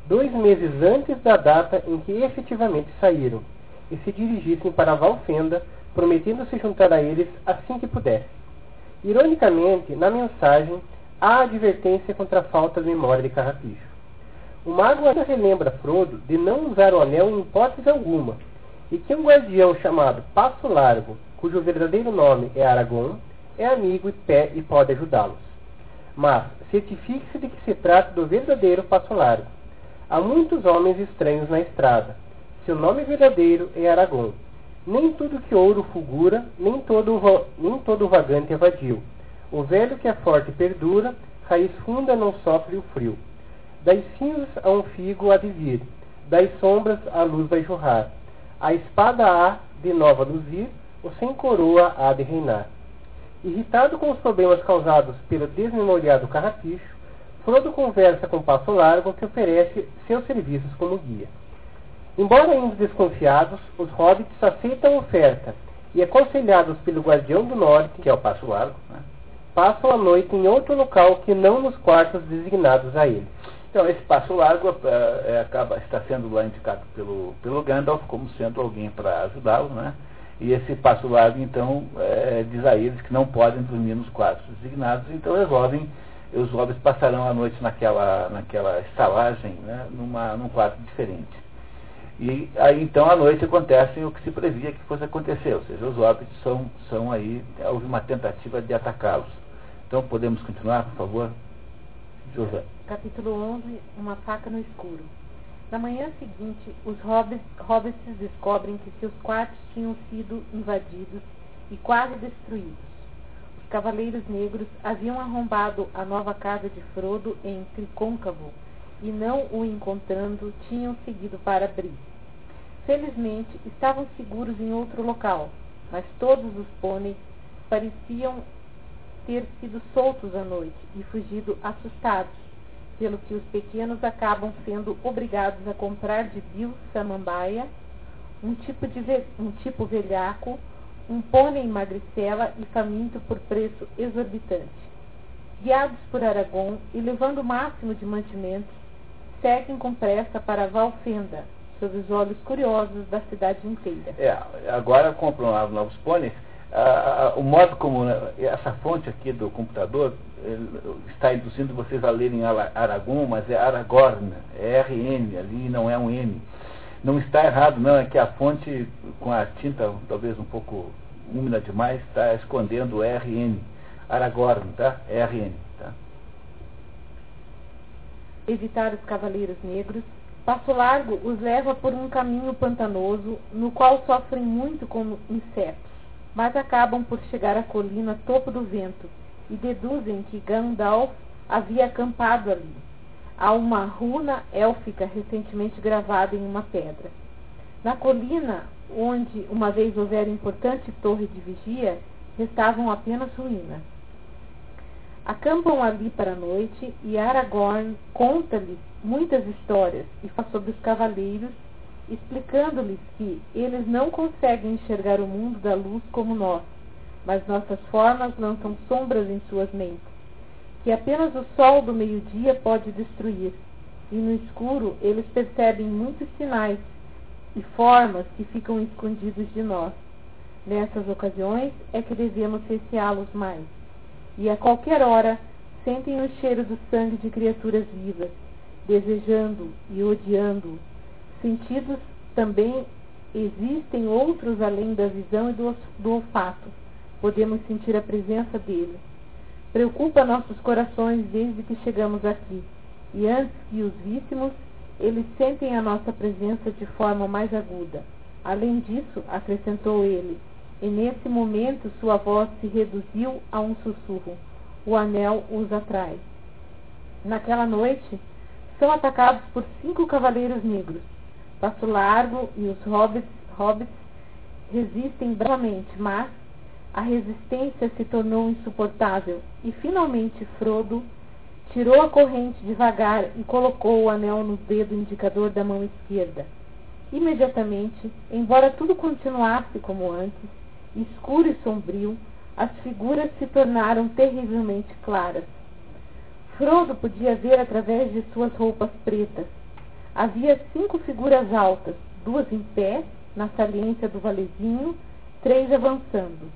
dois meses antes da data em que efetivamente saíram, e se dirigissem para Valfenda prometendo se juntar a eles assim que pudesse. Ironicamente, na mensagem, há advertência contra a falta de memória de Carrapicho. O mago ainda relembra Frodo de não usar o anel em hipótese alguma, e que um guardião chamado Passo Largo, cujo verdadeiro nome é Aragorn, é amigo e, pé e pode ajudá-los. Mas certifique-se de que se trata do verdadeiro Passo Largo. Há muitos homens estranhos na estrada. Seu nome verdadeiro é Aragorn nem tudo que ouro fulgura, nem todo, nem todo vagante vadio. O velho que é forte perdura, raiz funda não sofre o frio. Das cinzas a um figo há de vir, das sombras a luz vai jorrar. A espada há de nova luzir, o sem coroa há de reinar. Irritado com os problemas causados pelo desmemoriado carrapicho, Frodo conversa com Passo Largo que oferece seus serviços como guia. Embora ainda desconfiados, os hobbits aceitam a oferta e, aconselhados pelo Guardião do Norte, que é o Passo Largo, né? passam a noite em outro local que não nos quartos designados a eles. Então, esse Passo Largo é, acaba, está sendo lá indicado pelo, pelo Gandalf como sendo alguém para ajudá-lo, né? E esse Passo Largo, então, é, diz a eles que não podem dormir nos quartos designados, então resolvem, os hobbits passarão a noite naquela, naquela estalagem, né? Numa, num quarto diferente. E aí então à noite acontece o que se previa que fosse acontecer, ou seja, os óbitos são, são aí, houve uma tentativa de atacá-los. Então podemos continuar, por favor? José. Capítulo 11, uma faca no escuro. Na manhã seguinte, os hobbits, descobrem que seus quartos tinham sido invadidos e quase destruídos. Os cavaleiros negros haviam arrombado a nova casa de Frodo em Tricôncavo, e não o encontrando, tinham seguido para Bri. Felizmente, estavam seguros em outro local, mas todos os pôneis pareciam ter sido soltos à noite e fugido assustados, pelo que os pequenos acabam sendo obrigados a comprar de Bill Samambaia um tipo, de um tipo velhaco, um pônei magricela e faminto por preço exorbitante. Guiados por Aragão e levando o máximo de mantimentos, seguem com pressa para Valfenda, sob os olhos curiosos da cidade inteira. É, agora compram lá os novos pôneis. Ah, ah, o modo como né, essa fonte aqui do computador está induzindo vocês a lerem Aragon, mas é Aragorn, é RN ali, não é um N. Não está errado, não, é que a fonte com a tinta talvez um pouco úmida demais está escondendo RN. Aragorn, tá? RN, tá? Evitar os cavaleiros negros. Passo Largo os leva por um caminho pantanoso, no qual sofrem muito com insetos, mas acabam por chegar à colina topo do vento e deduzem que Gandalf havia acampado ali. Há uma runa élfica recentemente gravada em uma pedra. Na colina, onde uma vez houvera importante torre de vigia, restavam apenas ruínas. Acampam ali para a noite e Aragorn conta-lhes muitas histórias e fala sobre os cavaleiros, explicando-lhes que eles não conseguem enxergar o mundo da luz como nós, mas nossas formas lançam sombras em suas mentes, que apenas o sol do meio-dia pode destruir, e no escuro eles percebem muitos sinais e formas que ficam escondidos de nós. Nessas ocasiões é que devemos receá-los mais, e a qualquer hora sentem o cheiro do sangue de criaturas vivas, desejando e odiando. Sentidos também existem outros além da visão e do, do olfato podemos sentir a presença dele. Preocupa nossos corações desde que chegamos aqui, e antes que os víssemos, eles sentem a nossa presença de forma mais aguda. Além disso, acrescentou ele, e nesse momento sua voz se reduziu a um sussurro. O anel os atrai. Naquela noite, são atacados por cinco cavaleiros negros. Passo Largo e os hobbits, hobbits resistem bravamente, mas a resistência se tornou insuportável e finalmente Frodo tirou a corrente devagar e colocou o anel no dedo indicador da mão esquerda. Imediatamente, embora tudo continuasse como antes, escuro e sombrio, as figuras se tornaram terrivelmente claras. Frodo podia ver através de suas roupas pretas. Havia cinco figuras altas, duas em pé, na saliência do valezinho, três avançando.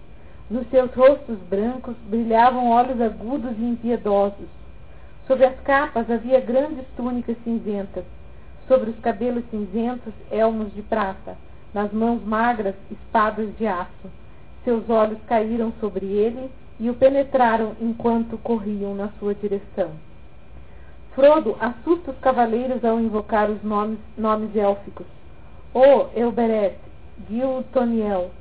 Nos seus rostos brancos brilhavam olhos agudos e impiedosos. Sobre as capas havia grandes túnicas cinzentas. Sobre os cabelos cinzentos, elmos de prata. Nas mãos magras, espadas de aço. Seus olhos caíram sobre ele e o penetraram enquanto corriam na sua direção. Frodo assusta os cavaleiros ao invocar os nomes, nomes élficos. O Elbereth, Gil Toniel,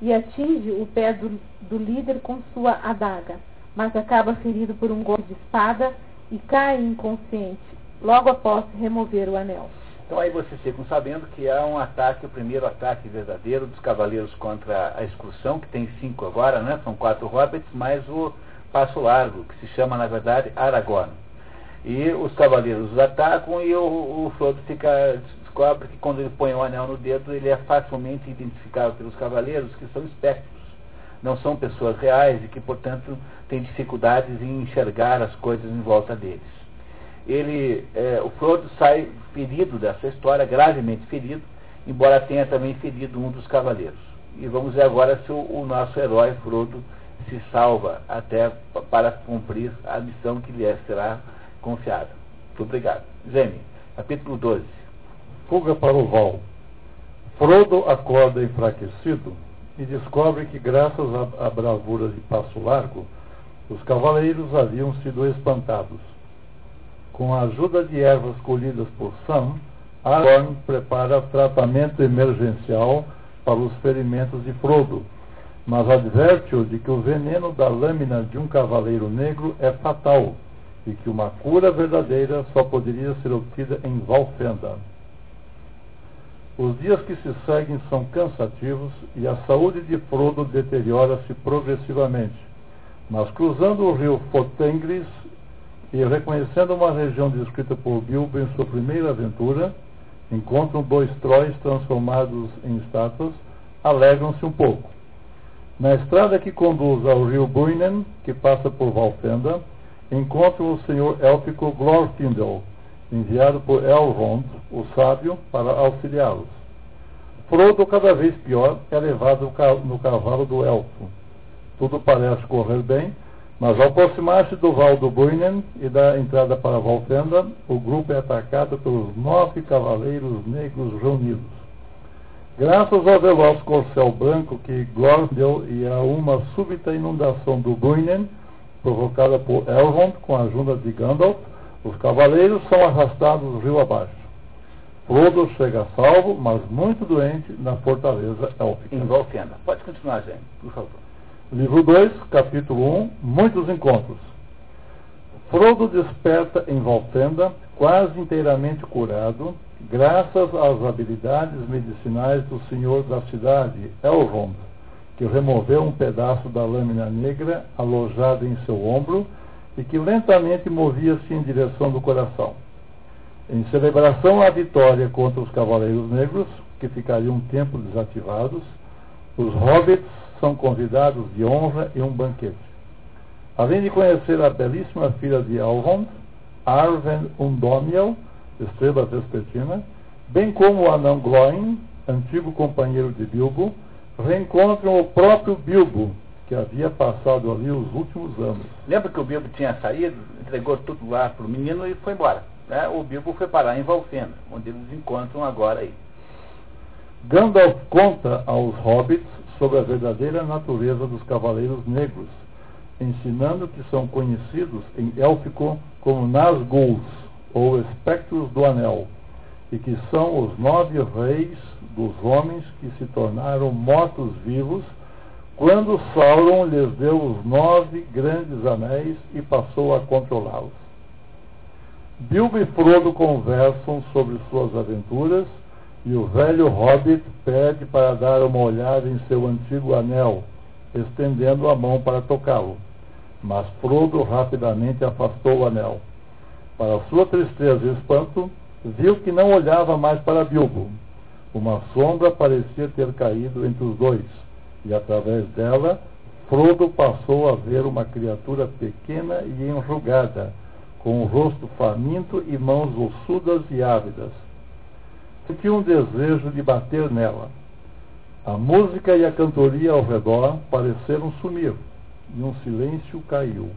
e atinge o pé do, do líder com sua adaga, mas acaba ferido por um golpe de espada e cai inconsciente, logo após remover o anel. Então aí vocês ficam sabendo que há um ataque, o primeiro ataque verdadeiro dos cavaleiros contra a excursão, que tem cinco agora, né? São quatro hobbits, mais o Passo Largo, que se chama, na verdade, Aragorn. E os cavaleiros atacam e o, o Frodo fica descobre que quando ele põe o anel no dedo, ele é facilmente identificado pelos cavaleiros que são espectros, não são pessoas reais e que, portanto, têm dificuldades em enxergar as coisas em volta deles. Ele, é, o Frodo sai ferido dessa história, gravemente ferido, embora tenha também ferido um dos cavaleiros. E vamos ver agora se o, o nosso herói Frodo se salva até para cumprir a missão que lhe será confiada. Muito obrigado. Zeme, capítulo 12 fuga para o val. Frodo acorda enfraquecido e descobre que, graças à bravura de Passo Largo, os cavaleiros haviam sido espantados. Com a ajuda de ervas colhidas por Sam, Aragorn prepara tratamento emergencial para os ferimentos de Frodo, mas adverte-o de que o veneno da lâmina de um cavaleiro negro é fatal e que uma cura verdadeira só poderia ser obtida em Valfenda. Os dias que se seguem são cansativos e a saúde de Frodo deteriora-se progressivamente. Mas cruzando o rio Fotengris e reconhecendo uma região descrita por Bilbo em sua primeira aventura, encontram dois tróis transformados em estátuas, alegram-se um pouco. Na estrada que conduz ao rio Buinen, que passa por Valfenda, encontram o senhor élfico Glorfindel enviado por Elrond, o sábio, para auxiliá-los. Frodo, cada vez pior, é levado no cavalo do elfo. Tudo parece correr bem, mas ao aproximar-se do Val do Bruinen e da entrada para Valfenda, o grupo é atacado pelos nove cavaleiros negros reunidos. Graças ao veloz corcel branco que Glorfindel e a uma súbita inundação do Bruinen, provocada por Elrond com a ajuda de Gandalf, os cavaleiros são arrastados rio abaixo. Frodo chega salvo, mas muito doente, na fortaleza élfica. Em Valfenda. Pode continuar, gente, por favor. Livro 2, capítulo 1, Muitos Encontros. Frodo desperta em Valfenda, quase inteiramente curado, graças às habilidades medicinais do senhor da cidade, Elrond, que removeu um pedaço da lâmina negra alojada em seu ombro e que lentamente movia-se em direção do coração. Em celebração à vitória contra os Cavaleiros Negros, que ficariam um tempo desativados, os hobbits são convidados de honra em um banquete. Além de conhecer a belíssima filha de Elrond, Arwen Undomiel, estrela vespertina, bem como o anão Gloin, antigo companheiro de Bilbo, reencontram o próprio Bilbo, que havia passado ali os últimos anos. Lembra que o Bilbo tinha saído, entregou tudo lá para o menino e foi embora. Né? O Bilbo foi parar em Valfenda, onde eles encontram agora aí. Gandalf conta aos hobbits sobre a verdadeira natureza dos Cavaleiros Negros, ensinando que são conhecidos em élfico como Nazguls, ou espectros do anel, e que são os nove reis dos homens que se tornaram mortos-vivos quando Sauron lhes deu os nove grandes anéis e passou a controlá-los. Bilbo e Frodo conversam sobre suas aventuras e o velho hobbit pede para dar uma olhada em seu antigo anel, estendendo a mão para tocá-lo. Mas Frodo rapidamente afastou o anel. Para sua tristeza e espanto, viu que não olhava mais para Bilbo. Uma sombra parecia ter caído entre os dois, e através dela, Frodo passou a ver uma criatura pequena e enrugada, com o rosto faminto e mãos ossudas e ávidas sentiu um desejo de bater nela. A música e a cantoria ao redor pareceram sumir, e um silêncio caiu.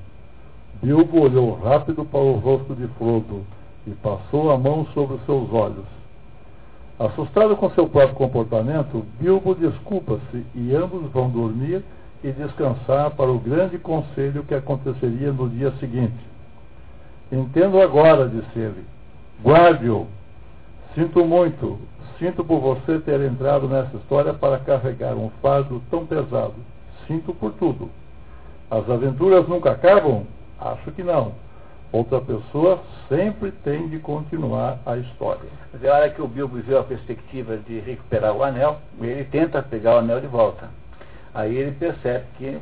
Bilbo olhou rápido para o rosto de Frodo e passou a mão sobre seus olhos. Assustado com seu próprio comportamento, Bilbo desculpa-se e ambos vão dormir e descansar para o grande conselho que aconteceria no dia seguinte. Entendo agora, disse ele. Guarde-o, Sinto muito, sinto por você ter entrado nessa história para carregar um fardo tão pesado. Sinto por tudo. As aventuras nunca acabam? Acho que não. Outra pessoa sempre tem de continuar a história. Mas é hora que o Bilbo viu a perspectiva de recuperar o anel, ele tenta pegar o anel de volta. Aí ele percebe que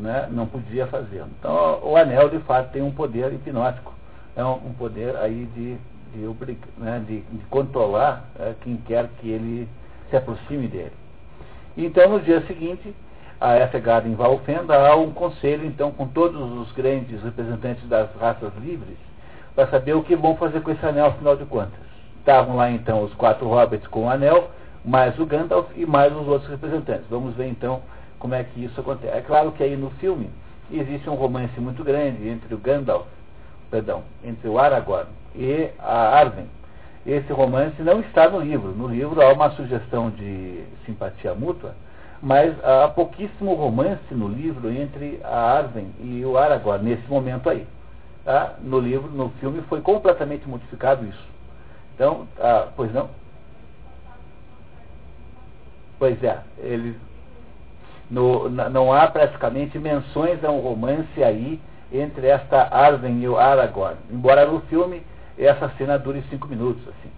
né, não podia fazer. Então o anel de fato tem um poder hipnótico. É um, um poder aí de de, né, de, de controlar é, quem quer que ele se aproxime dele. Então, no dia seguinte, a essa chegada em Valfenda, há um conselho, então, com todos os grandes representantes das raças livres, para saber o que vão fazer com esse anel, afinal de contas. Estavam lá, então, os quatro hobbits com o anel, mais o Gandalf e mais os outros representantes. Vamos ver, então, como é que isso acontece. É claro que aí no filme existe um romance muito grande entre o Gandalf, perdão, entre o Aragorn e a Arwen. Esse romance não está no livro. No livro há uma sugestão de simpatia mútua, mas há pouquíssimo romance no livro entre a Arwen e o Aragorn, nesse momento aí. Tá? No livro, no filme, foi completamente modificado isso. Então, ah, pois não? Pois é, ele, no, não há praticamente menções a um romance aí entre esta Arwen e o Aragorn. Embora no filme essa cena dure cinco minutos. Assim.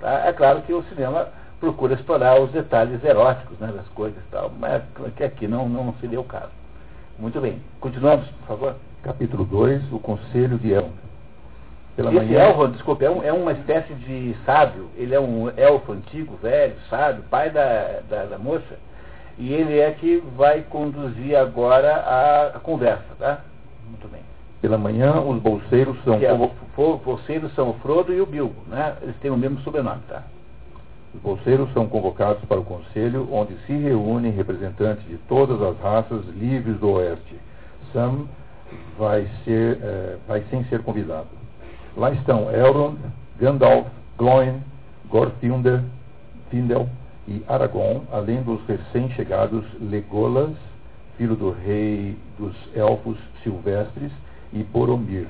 Tá? É claro que o cinema procura explorar os detalhes eróticos né, das coisas e tal, mas que aqui não, não seria o caso. Muito bem. Continuamos, por favor. Capítulo 2, o Conselho de Elrond. Pela Esse manhã... Elrond, desculpe, é, um, é, uma espécie de sábio. Ele é um elfo antigo, velho, sábio, pai da, da, da moça. E ele é que vai conduzir agora a, a conversa, tá? Muito bem. Pela manhã, os bolseiros são Que é, o- bolseiros são o Frodo e o Bilbo, né? Eles têm o mesmo sobrenome, tá? Os bolseiros são convocados para o conselho, onde se reúnem representantes de todas as raças livres do Oeste. Sam vai, ser, eh, vai sem ser convidado. Lá estão Elrond, Gandalf, Glóin, Gorfindel Findel e Aragorn, além dos recém-chegados Legolas, filho do rei dos elfos silvestres, e Boromir,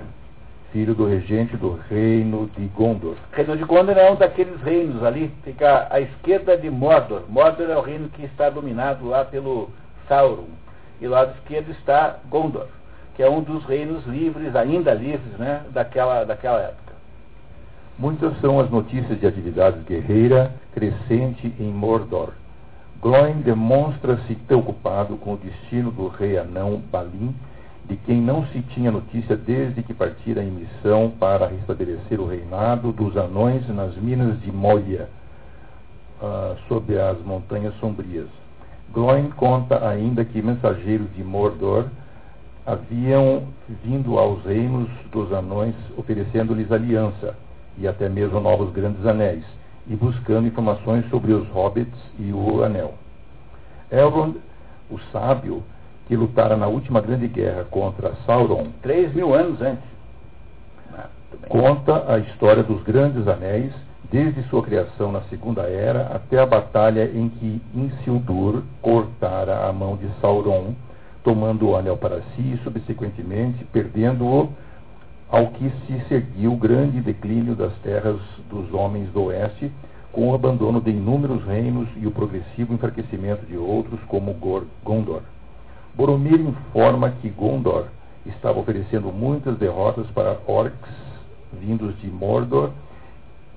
filho do regente do reino de Gondor. O reino de Gondor é um daqueles reinos ali, fica à esquerda de Mordor. Mordor é o reino que está dominado lá pelo Sauron. E lá lado esquerdo está Gondor, que é um dos reinos livres, ainda livres, né, daquela, daquela época. Muitas são as notícias de atividade guerreira crescente em Mordor. Glóin demonstra-se preocupado com o destino do rei anão Balin, de quem não se tinha notícia desde que partira em missão para restabelecer o reinado dos anões nas minas de Moria, ah, sob as montanhas sombrias. Glóin conta ainda que mensageiros de Mordor haviam vindo aos reinos dos anões oferecendo-lhes aliança e até mesmo novos grandes anéis, e buscando informações sobre os hobbits e o anel. Elrond, o sábio, que lutara na última grande guerra contra Sauron, Três mil anos antes. Ah, conta a história dos grandes anéis, desde sua criação na Segunda Era até a batalha em que Isildur cortara a mão de Sauron, tomando o anel para si e, subsequentemente, perdendo-o, ao que se seguiu o grande declínio das terras dos homens do Oeste, com o abandono de inúmeros reinos e o progressivo enfraquecimento de outros, como Gondor. Boromir informa que Gondor estava oferecendo muitas derrotas para orcs vindos de Mordor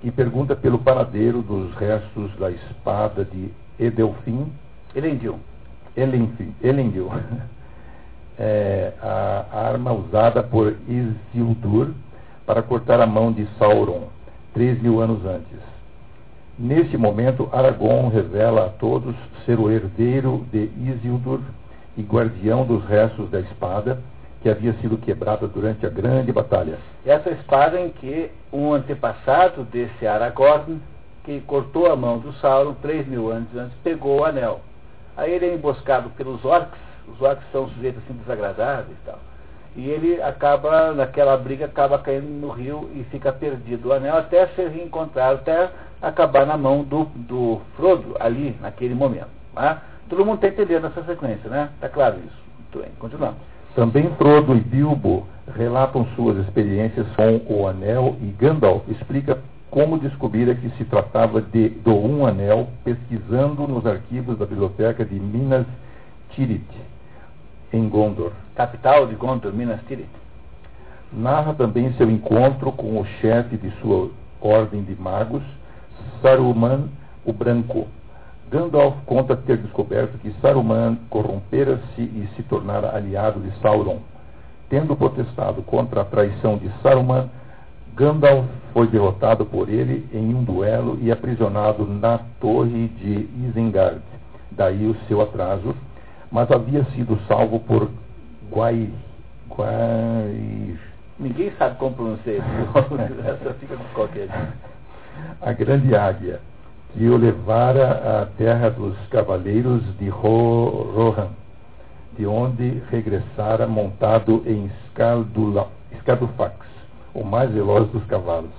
e pergunta pelo paradeiro dos restos da espada de Edelfin, Elendil. Elendil, Elendil (laughs) é, a arma usada por Isildur para cortar a mão de Sauron, três mil anos antes. Neste momento, Aragorn revela a todos ser o herdeiro de Isildur e guardião dos restos da espada que havia sido quebrada durante a grande batalha. Essa espada em que um antepassado desse Aragorn, que cortou a mão do Sauron três mil anos antes, pegou o anel. Aí ele é emboscado pelos orcs, os orcs são sujeitos assim desagradáveis e tal. E ele acaba, naquela briga, acaba caindo no rio e fica perdido o anel até ser reencontrado, até acabar na mão do, do Frodo, ali, naquele momento. Tá? Todo mundo está entendendo essa sequência, né? Está claro isso? Muito bem, continuamos. Também Frodo e Bilbo relatam suas experiências com o anel e Gandalf explica como descobrira que se tratava de, do um anel pesquisando nos arquivos da biblioteca de Minas Tirith, em Gondor. Capital de Gondor, Minas Tirith. Narra também seu encontro com o chefe de sua ordem de magos, Saruman o Branco. Gandalf conta ter descoberto que Saruman corrompera-se e se tornara aliado de Sauron. Tendo protestado contra a traição de Saruman, Gandalf foi derrotado por ele em um duelo e aprisionado na torre de Isengard. Daí o seu atraso, mas havia sido salvo por Guai... Ninguém sabe como pronunciar isso. (laughs) Essa fica com qualquer a grande águia, que o levara à terra dos cavaleiros de Ro- Rohan, de onde regressara montado em Scaldula- Scadufax, o mais veloz dos cavalos.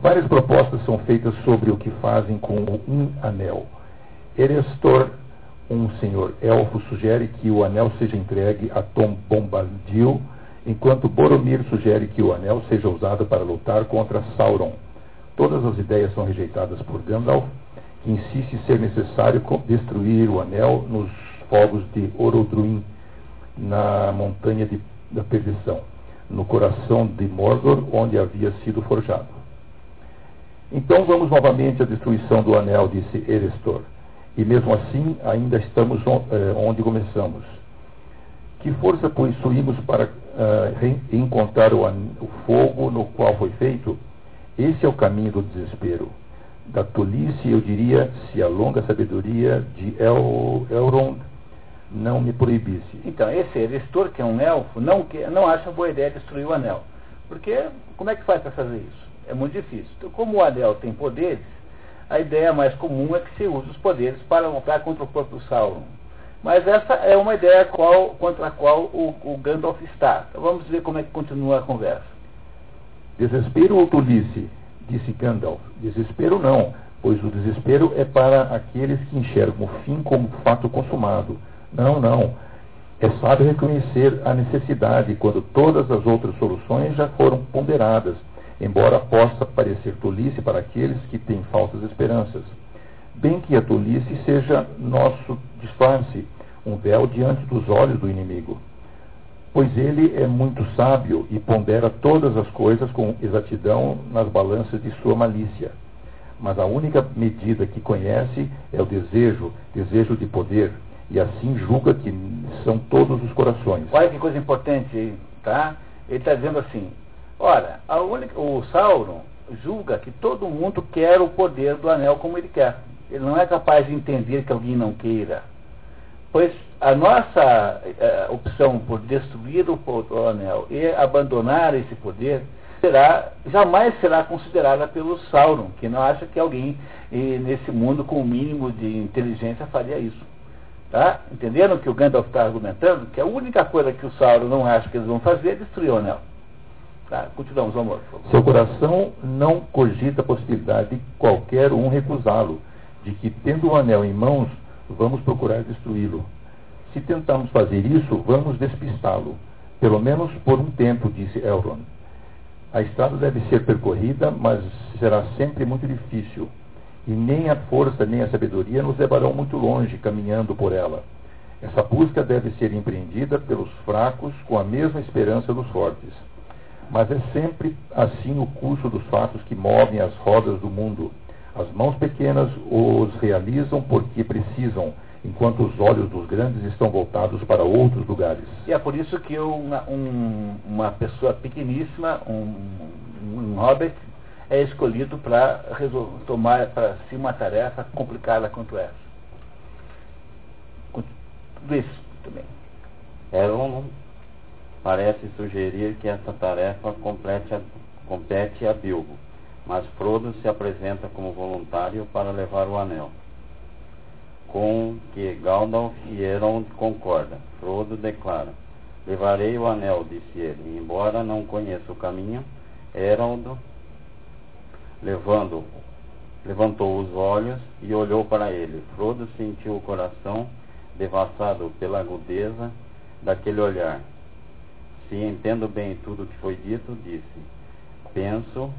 Várias propostas são feitas sobre o que fazem com o um anel. Erestor, um senhor elfo, sugere que o anel seja entregue a Tom Bombadil, enquanto Boromir sugere que o anel seja usado para lutar contra Sauron. Todas as ideias são rejeitadas por Gandalf, que insiste ser necessário destruir o anel nos fogos de Orodruin, na montanha de- da perdição, no coração de Mordor, onde havia sido forjado. Então vamos novamente à destruição do anel, disse Erestor. E mesmo assim, ainda estamos eh, onde começamos. Que força possuímos para re- encontrar o, o fogo no qual foi feito? Esse é o caminho do desespero. Da tolice, eu diria, se a longa sabedoria de El, Elrond não me proibisse. Então, esse Erestor, que é um elfo, não, que, não acha boa ideia destruir o anel. Porque como é que faz para fazer isso? É muito difícil. Então, como o anel tem poderes, a ideia mais comum é que se use os poderes para lutar contra o próprio Sauron. Mas essa é uma ideia qual, contra a qual o, o Gandalf está. Então vamos ver como é que continua a conversa. Desespero ou tolice? Disse Gandalf. Desespero não, pois o desespero é para aqueles que enxergam o fim como fato consumado. Não, não. É sábio reconhecer a necessidade quando todas as outras soluções já foram ponderadas, embora possa parecer tolice para aqueles que têm falsas esperanças. Bem que a tolice seja nosso disfarce, um véu diante dos olhos do inimigo. Pois ele é muito sábio e pondera todas as coisas com exatidão nas balanças de sua malícia. Mas a única medida que conhece é o desejo, desejo de poder, e assim julga que são todos os corações. Olha que coisa importante, tá? Ele está dizendo assim, ora, única, o Sauron julga que todo mundo quer o poder do anel como ele quer. Ele não é capaz de entender que alguém não queira. Pois a nossa eh, opção por destruir o, o anel e abandonar esse poder será, jamais será considerada pelo Sauron, que não acha que alguém nesse mundo com o mínimo de inteligência faria isso. Tá? Entenderam que o Gandalf está argumentando? Que a única coisa que o Sauron não acha que eles vão fazer é destruir o anel. Tá? Continuamos, amor. Seu coração não cogita a possibilidade de qualquer um recusá-lo, de que, tendo o anel em mãos, vamos procurar destruí-lo. Se tentamos fazer isso, vamos despistá-lo, pelo menos por um tempo, disse Elrond. A estrada deve ser percorrida, mas será sempre muito difícil e nem a força nem a sabedoria nos levarão muito longe caminhando por ela. Essa busca deve ser empreendida pelos fracos com a mesma esperança dos fortes. Mas é sempre assim o curso dos fatos que movem as rodas do mundo. As mãos pequenas os realizam porque precisam, enquanto os olhos dos grandes estão voltados para outros lugares. E é por isso que uma, um, uma pessoa pequeníssima, um, um hobbit, é escolhido para tomar para si uma tarefa complicada quanto essa. Tudo isso também. Elon parece sugerir que essa tarefa complete a, compete a Bilbo, mas Frodo se apresenta como voluntário para levar o anel. Com que Gandalf e Elrond concordam. Frodo declara: Levarei o anel, disse ele, embora não conheça o caminho. Elrond levando, levantou os olhos e olhou para ele. Frodo sentiu o coração devassado pela agudeza daquele olhar. Se entendo bem tudo o que foi dito, disse: Penso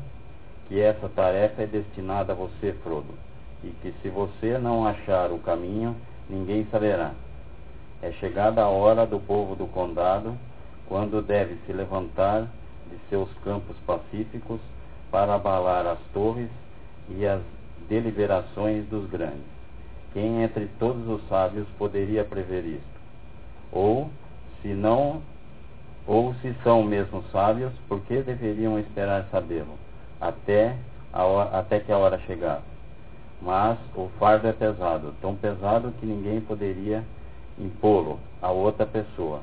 que essa tarefa é destinada a você, Frodo, e que se você não achar o caminho, ninguém saberá. É chegada a hora do povo do condado, quando deve se levantar de seus campos pacíficos para abalar as torres e as deliberações dos grandes. Quem entre todos os sábios poderia prever isto? Ou, se não, ou se são mesmo sábios, por que deveriam esperar sabê-lo? Até, a até que a hora chegasse. Mas o fardo é pesado, tão pesado que ninguém poderia impô-lo a outra pessoa.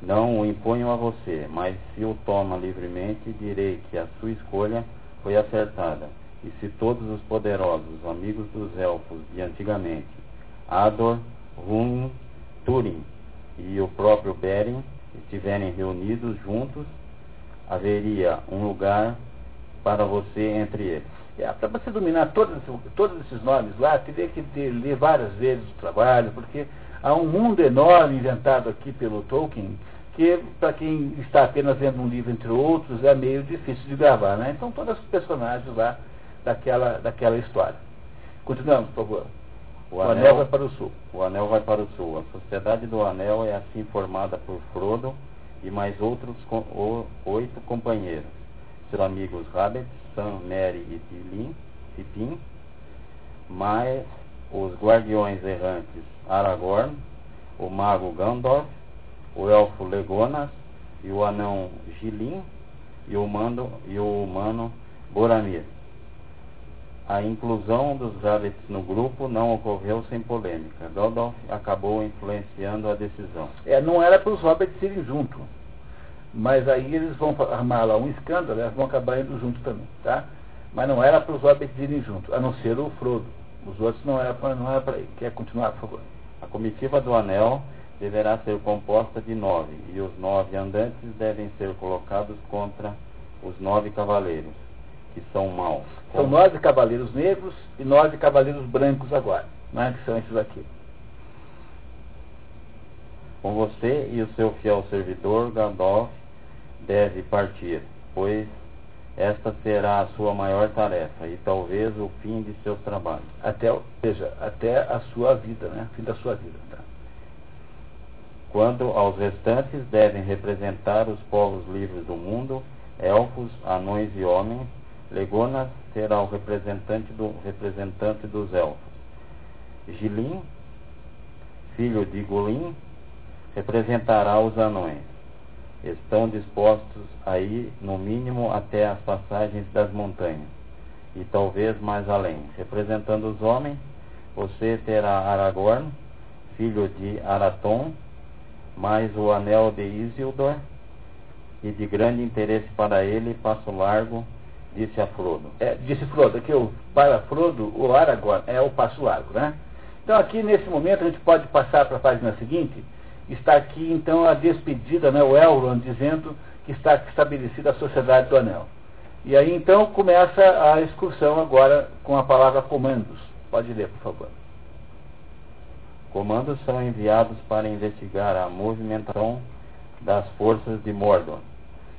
Não o imponho a você, mas se o toma livremente, direi que a sua escolha foi acertada. E se todos os poderosos amigos dos elfos de antigamente, Ador, Húrin, Túrin e o próprio Beren, estiverem reunidos juntos, haveria um lugar para você entre eles. É, para você dominar todos, todos esses nomes lá, teria que ter, ler várias vezes o trabalho, porque há um mundo enorme inventado aqui pelo Tolkien que para quem está apenas vendo um livro entre outros é meio difícil de gravar, né? Então todos os personagens lá daquela, daquela história. Continuamos, por favor. O, o anel, anel, vai para o sul. O anel vai para o sul. A sociedade do anel é assim formada por Frodo e mais outros com, oito companheiros. Seus amigos Rabbit, Sam, Merry e Tilin, Tipin, mais os guardiões errantes Aragorn, o mago Gandalf, o elfo Legonas e o anão Gilin e o, mando, e o humano Boromir. A inclusão dos Hobbits no grupo não ocorreu sem polêmica. Gandalf acabou influenciando a decisão. É, não era para os hobbits irem junto. Mas aí eles vão armar lá um escândalo, eles vão acabar indo junto também, tá? Mas não era para os hobbits irem junto, a não ser o Frodo. Os outros não era para não era para ir. Quer continuar, por favor? A comitiva do anel deverá ser composta de nove, e os nove andantes devem ser colocados contra os nove cavaleiros, que são maus. São nove cavaleiros negros e nove cavaleiros brancos agora, né, que são esses aqui. Com você e o seu fiel servidor Gandalf deve partir, pois esta será a sua maior tarefa e talvez o fim de seus trabalhos. Até, ou seja, até a sua vida, né? Fim da sua vida. Tá? Quanto aos restantes, devem representar os povos livres do mundo, elfos, anões e homens. Legonas será o representante, do, representante dos elfos. Gilin, filho de Gulin, representará os anões estão dispostos a ir, no mínimo, até as passagens das montanhas, e talvez mais além. Representando os homens, você terá Aragorn, filho de Araton, mais o anel de Isildur, e de grande interesse para ele, passo largo, disse a Frodo. É, disse Frodo, que o, para Frodo, o Aragorn é o passo largo, né? Então aqui nesse momento a gente pode passar para a página seguinte, está aqui então a despedida, né, o Elrond dizendo que está estabelecida a Sociedade do Anel. E aí então começa a excursão agora com a palavra comandos. Pode ler, por favor. Comandos são enviados para investigar a movimentação das forças de Mordor.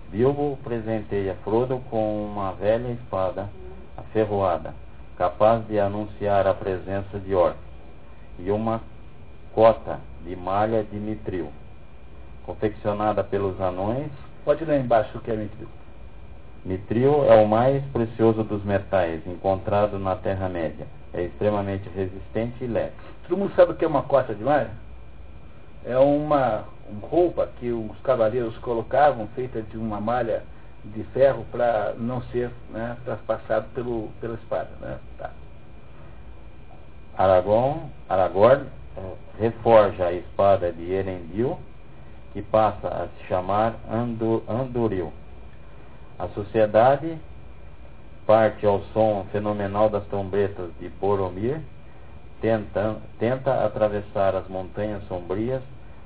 Bilbo presenteia Frodo com uma velha espada aferroada, capaz de anunciar a presença de orcs, e uma cota de malha de mitril, confeccionada pelos anões. Pode ler embaixo o que é mitril. Mitril é o mais precioso dos metais encontrado na Terra-média. É extremamente resistente e leve. Todo mundo sabe o que é uma cota de malha? É uma, uma roupa que os cavaleiros colocavam, feita de uma malha de ferro para não ser né, traspassado pelo, pela espada. Né? Tá. Aragorn, Aragorn reforja a espada de Erendil, que passa a se chamar Anduril. A sociedade parte ao som fenomenal das trombetas de Boromir, tenta, tenta atravessar as montanhas sombrias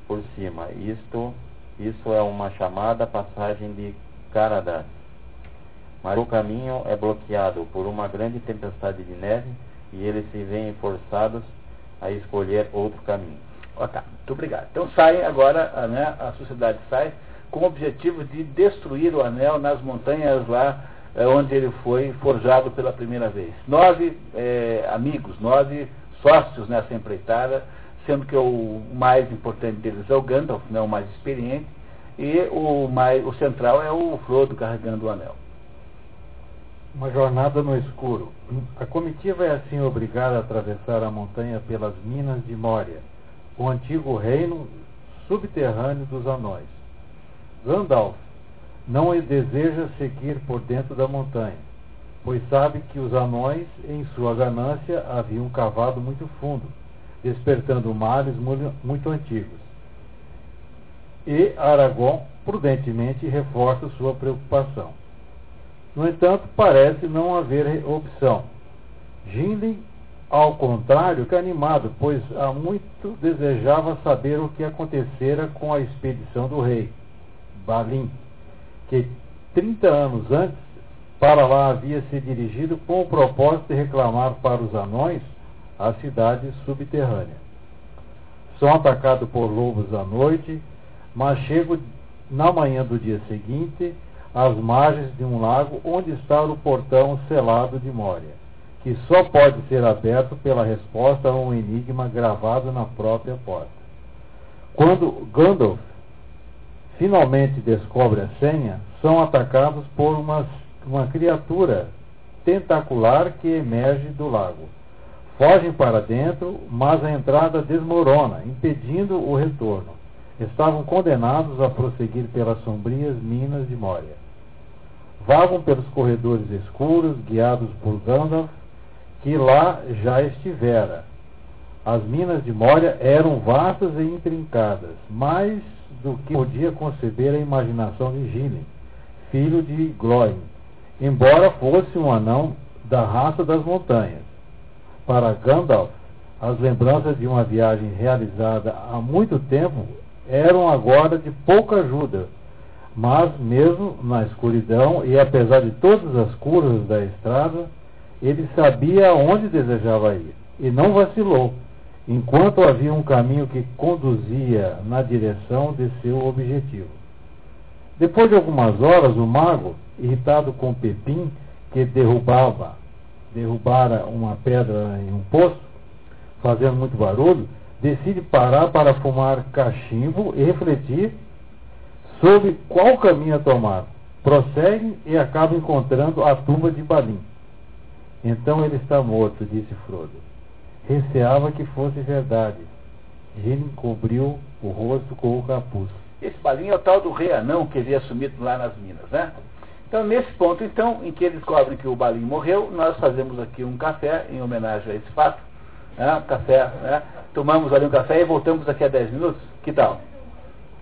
por cima. Isto, isso é uma chamada passagem de Caradas. Mas o caminho é bloqueado por uma grande tempestade de neve e eles se veem forçados a escolher outro caminho. Oh, tá, muito obrigado. Então saem agora, a, né, a sociedade sai com o objetivo de destruir o anel nas montanhas lá é, onde ele foi forjado pela primeira vez. Nove é, amigos, nove sócios nessa empreitada, sendo que o mais importante deles é o Gandalf, né, o mais experiente, e o, mais, o central é o Frodo carregando o anel. Uma jornada no escuro. A comitiva é assim obrigada a atravessar a montanha pelas minas de Moria, o antigo reino subterrâneo dos anões. Gandalf não deseja seguir por dentro da montanha, pois sabe que os anões, em sua ganância, haviam cavado muito fundo, despertando males muito antigos. E Aragorn prudentemente reforça sua preocupação. No entanto, parece não haver opção. Gimli, ao contrário, que animado, pois há muito desejava saber o que acontecera com a expedição do rei, Balin, que 30 anos antes para lá havia se dirigido com o propósito de reclamar para os anões a cidade subterrânea. São atacados por lobos à noite, mas chego na manhã do dia seguinte às margens de um lago onde está o portão selado de Moria, que só pode ser aberto pela resposta a um enigma gravado na própria porta. Quando Gandalf finalmente descobre a senha, são atacados por uma, uma criatura tentacular que emerge do lago. Fogem para dentro, mas a entrada desmorona, impedindo o retorno. Estavam condenados a prosseguir pelas sombrias minas de Moria. Vagam pelos corredores escuros, guiados por Gandalf, que lá já estivera. As minas de Moria eram vastas e intrincadas, mais do que podia conceber a imaginação de Gillen, filho de Gloin, embora fosse um anão da raça das montanhas. Para Gandalf, as lembranças de uma viagem realizada há muito tempo eram agora de pouca ajuda, mas mesmo na escuridão e apesar de todas as curvas da estrada, ele sabia aonde desejava ir e não vacilou, enquanto havia um caminho que conduzia na direção de seu objetivo. Depois de algumas horas, o mago, irritado com Pepim, que derrubava, derrubara uma pedra em um poço, fazendo muito barulho, decide parar para fumar cachimbo e refletir sobre qual caminho a tomar. Prossegue e acaba encontrando a tumba de Balim. Então ele está morto, disse Frodo. Receava que fosse verdade. Gilin cobriu o rosto com o capuz. Esse Balim é o tal do rei anão que havia sumido lá nas minas, né? Então, nesse ponto, então, em que eles descobrem que o Balim morreu, nós fazemos aqui um café em homenagem a esse fato. Né? Café, né? Tomamos ali um café e voltamos daqui a 10 minutos. Que tal?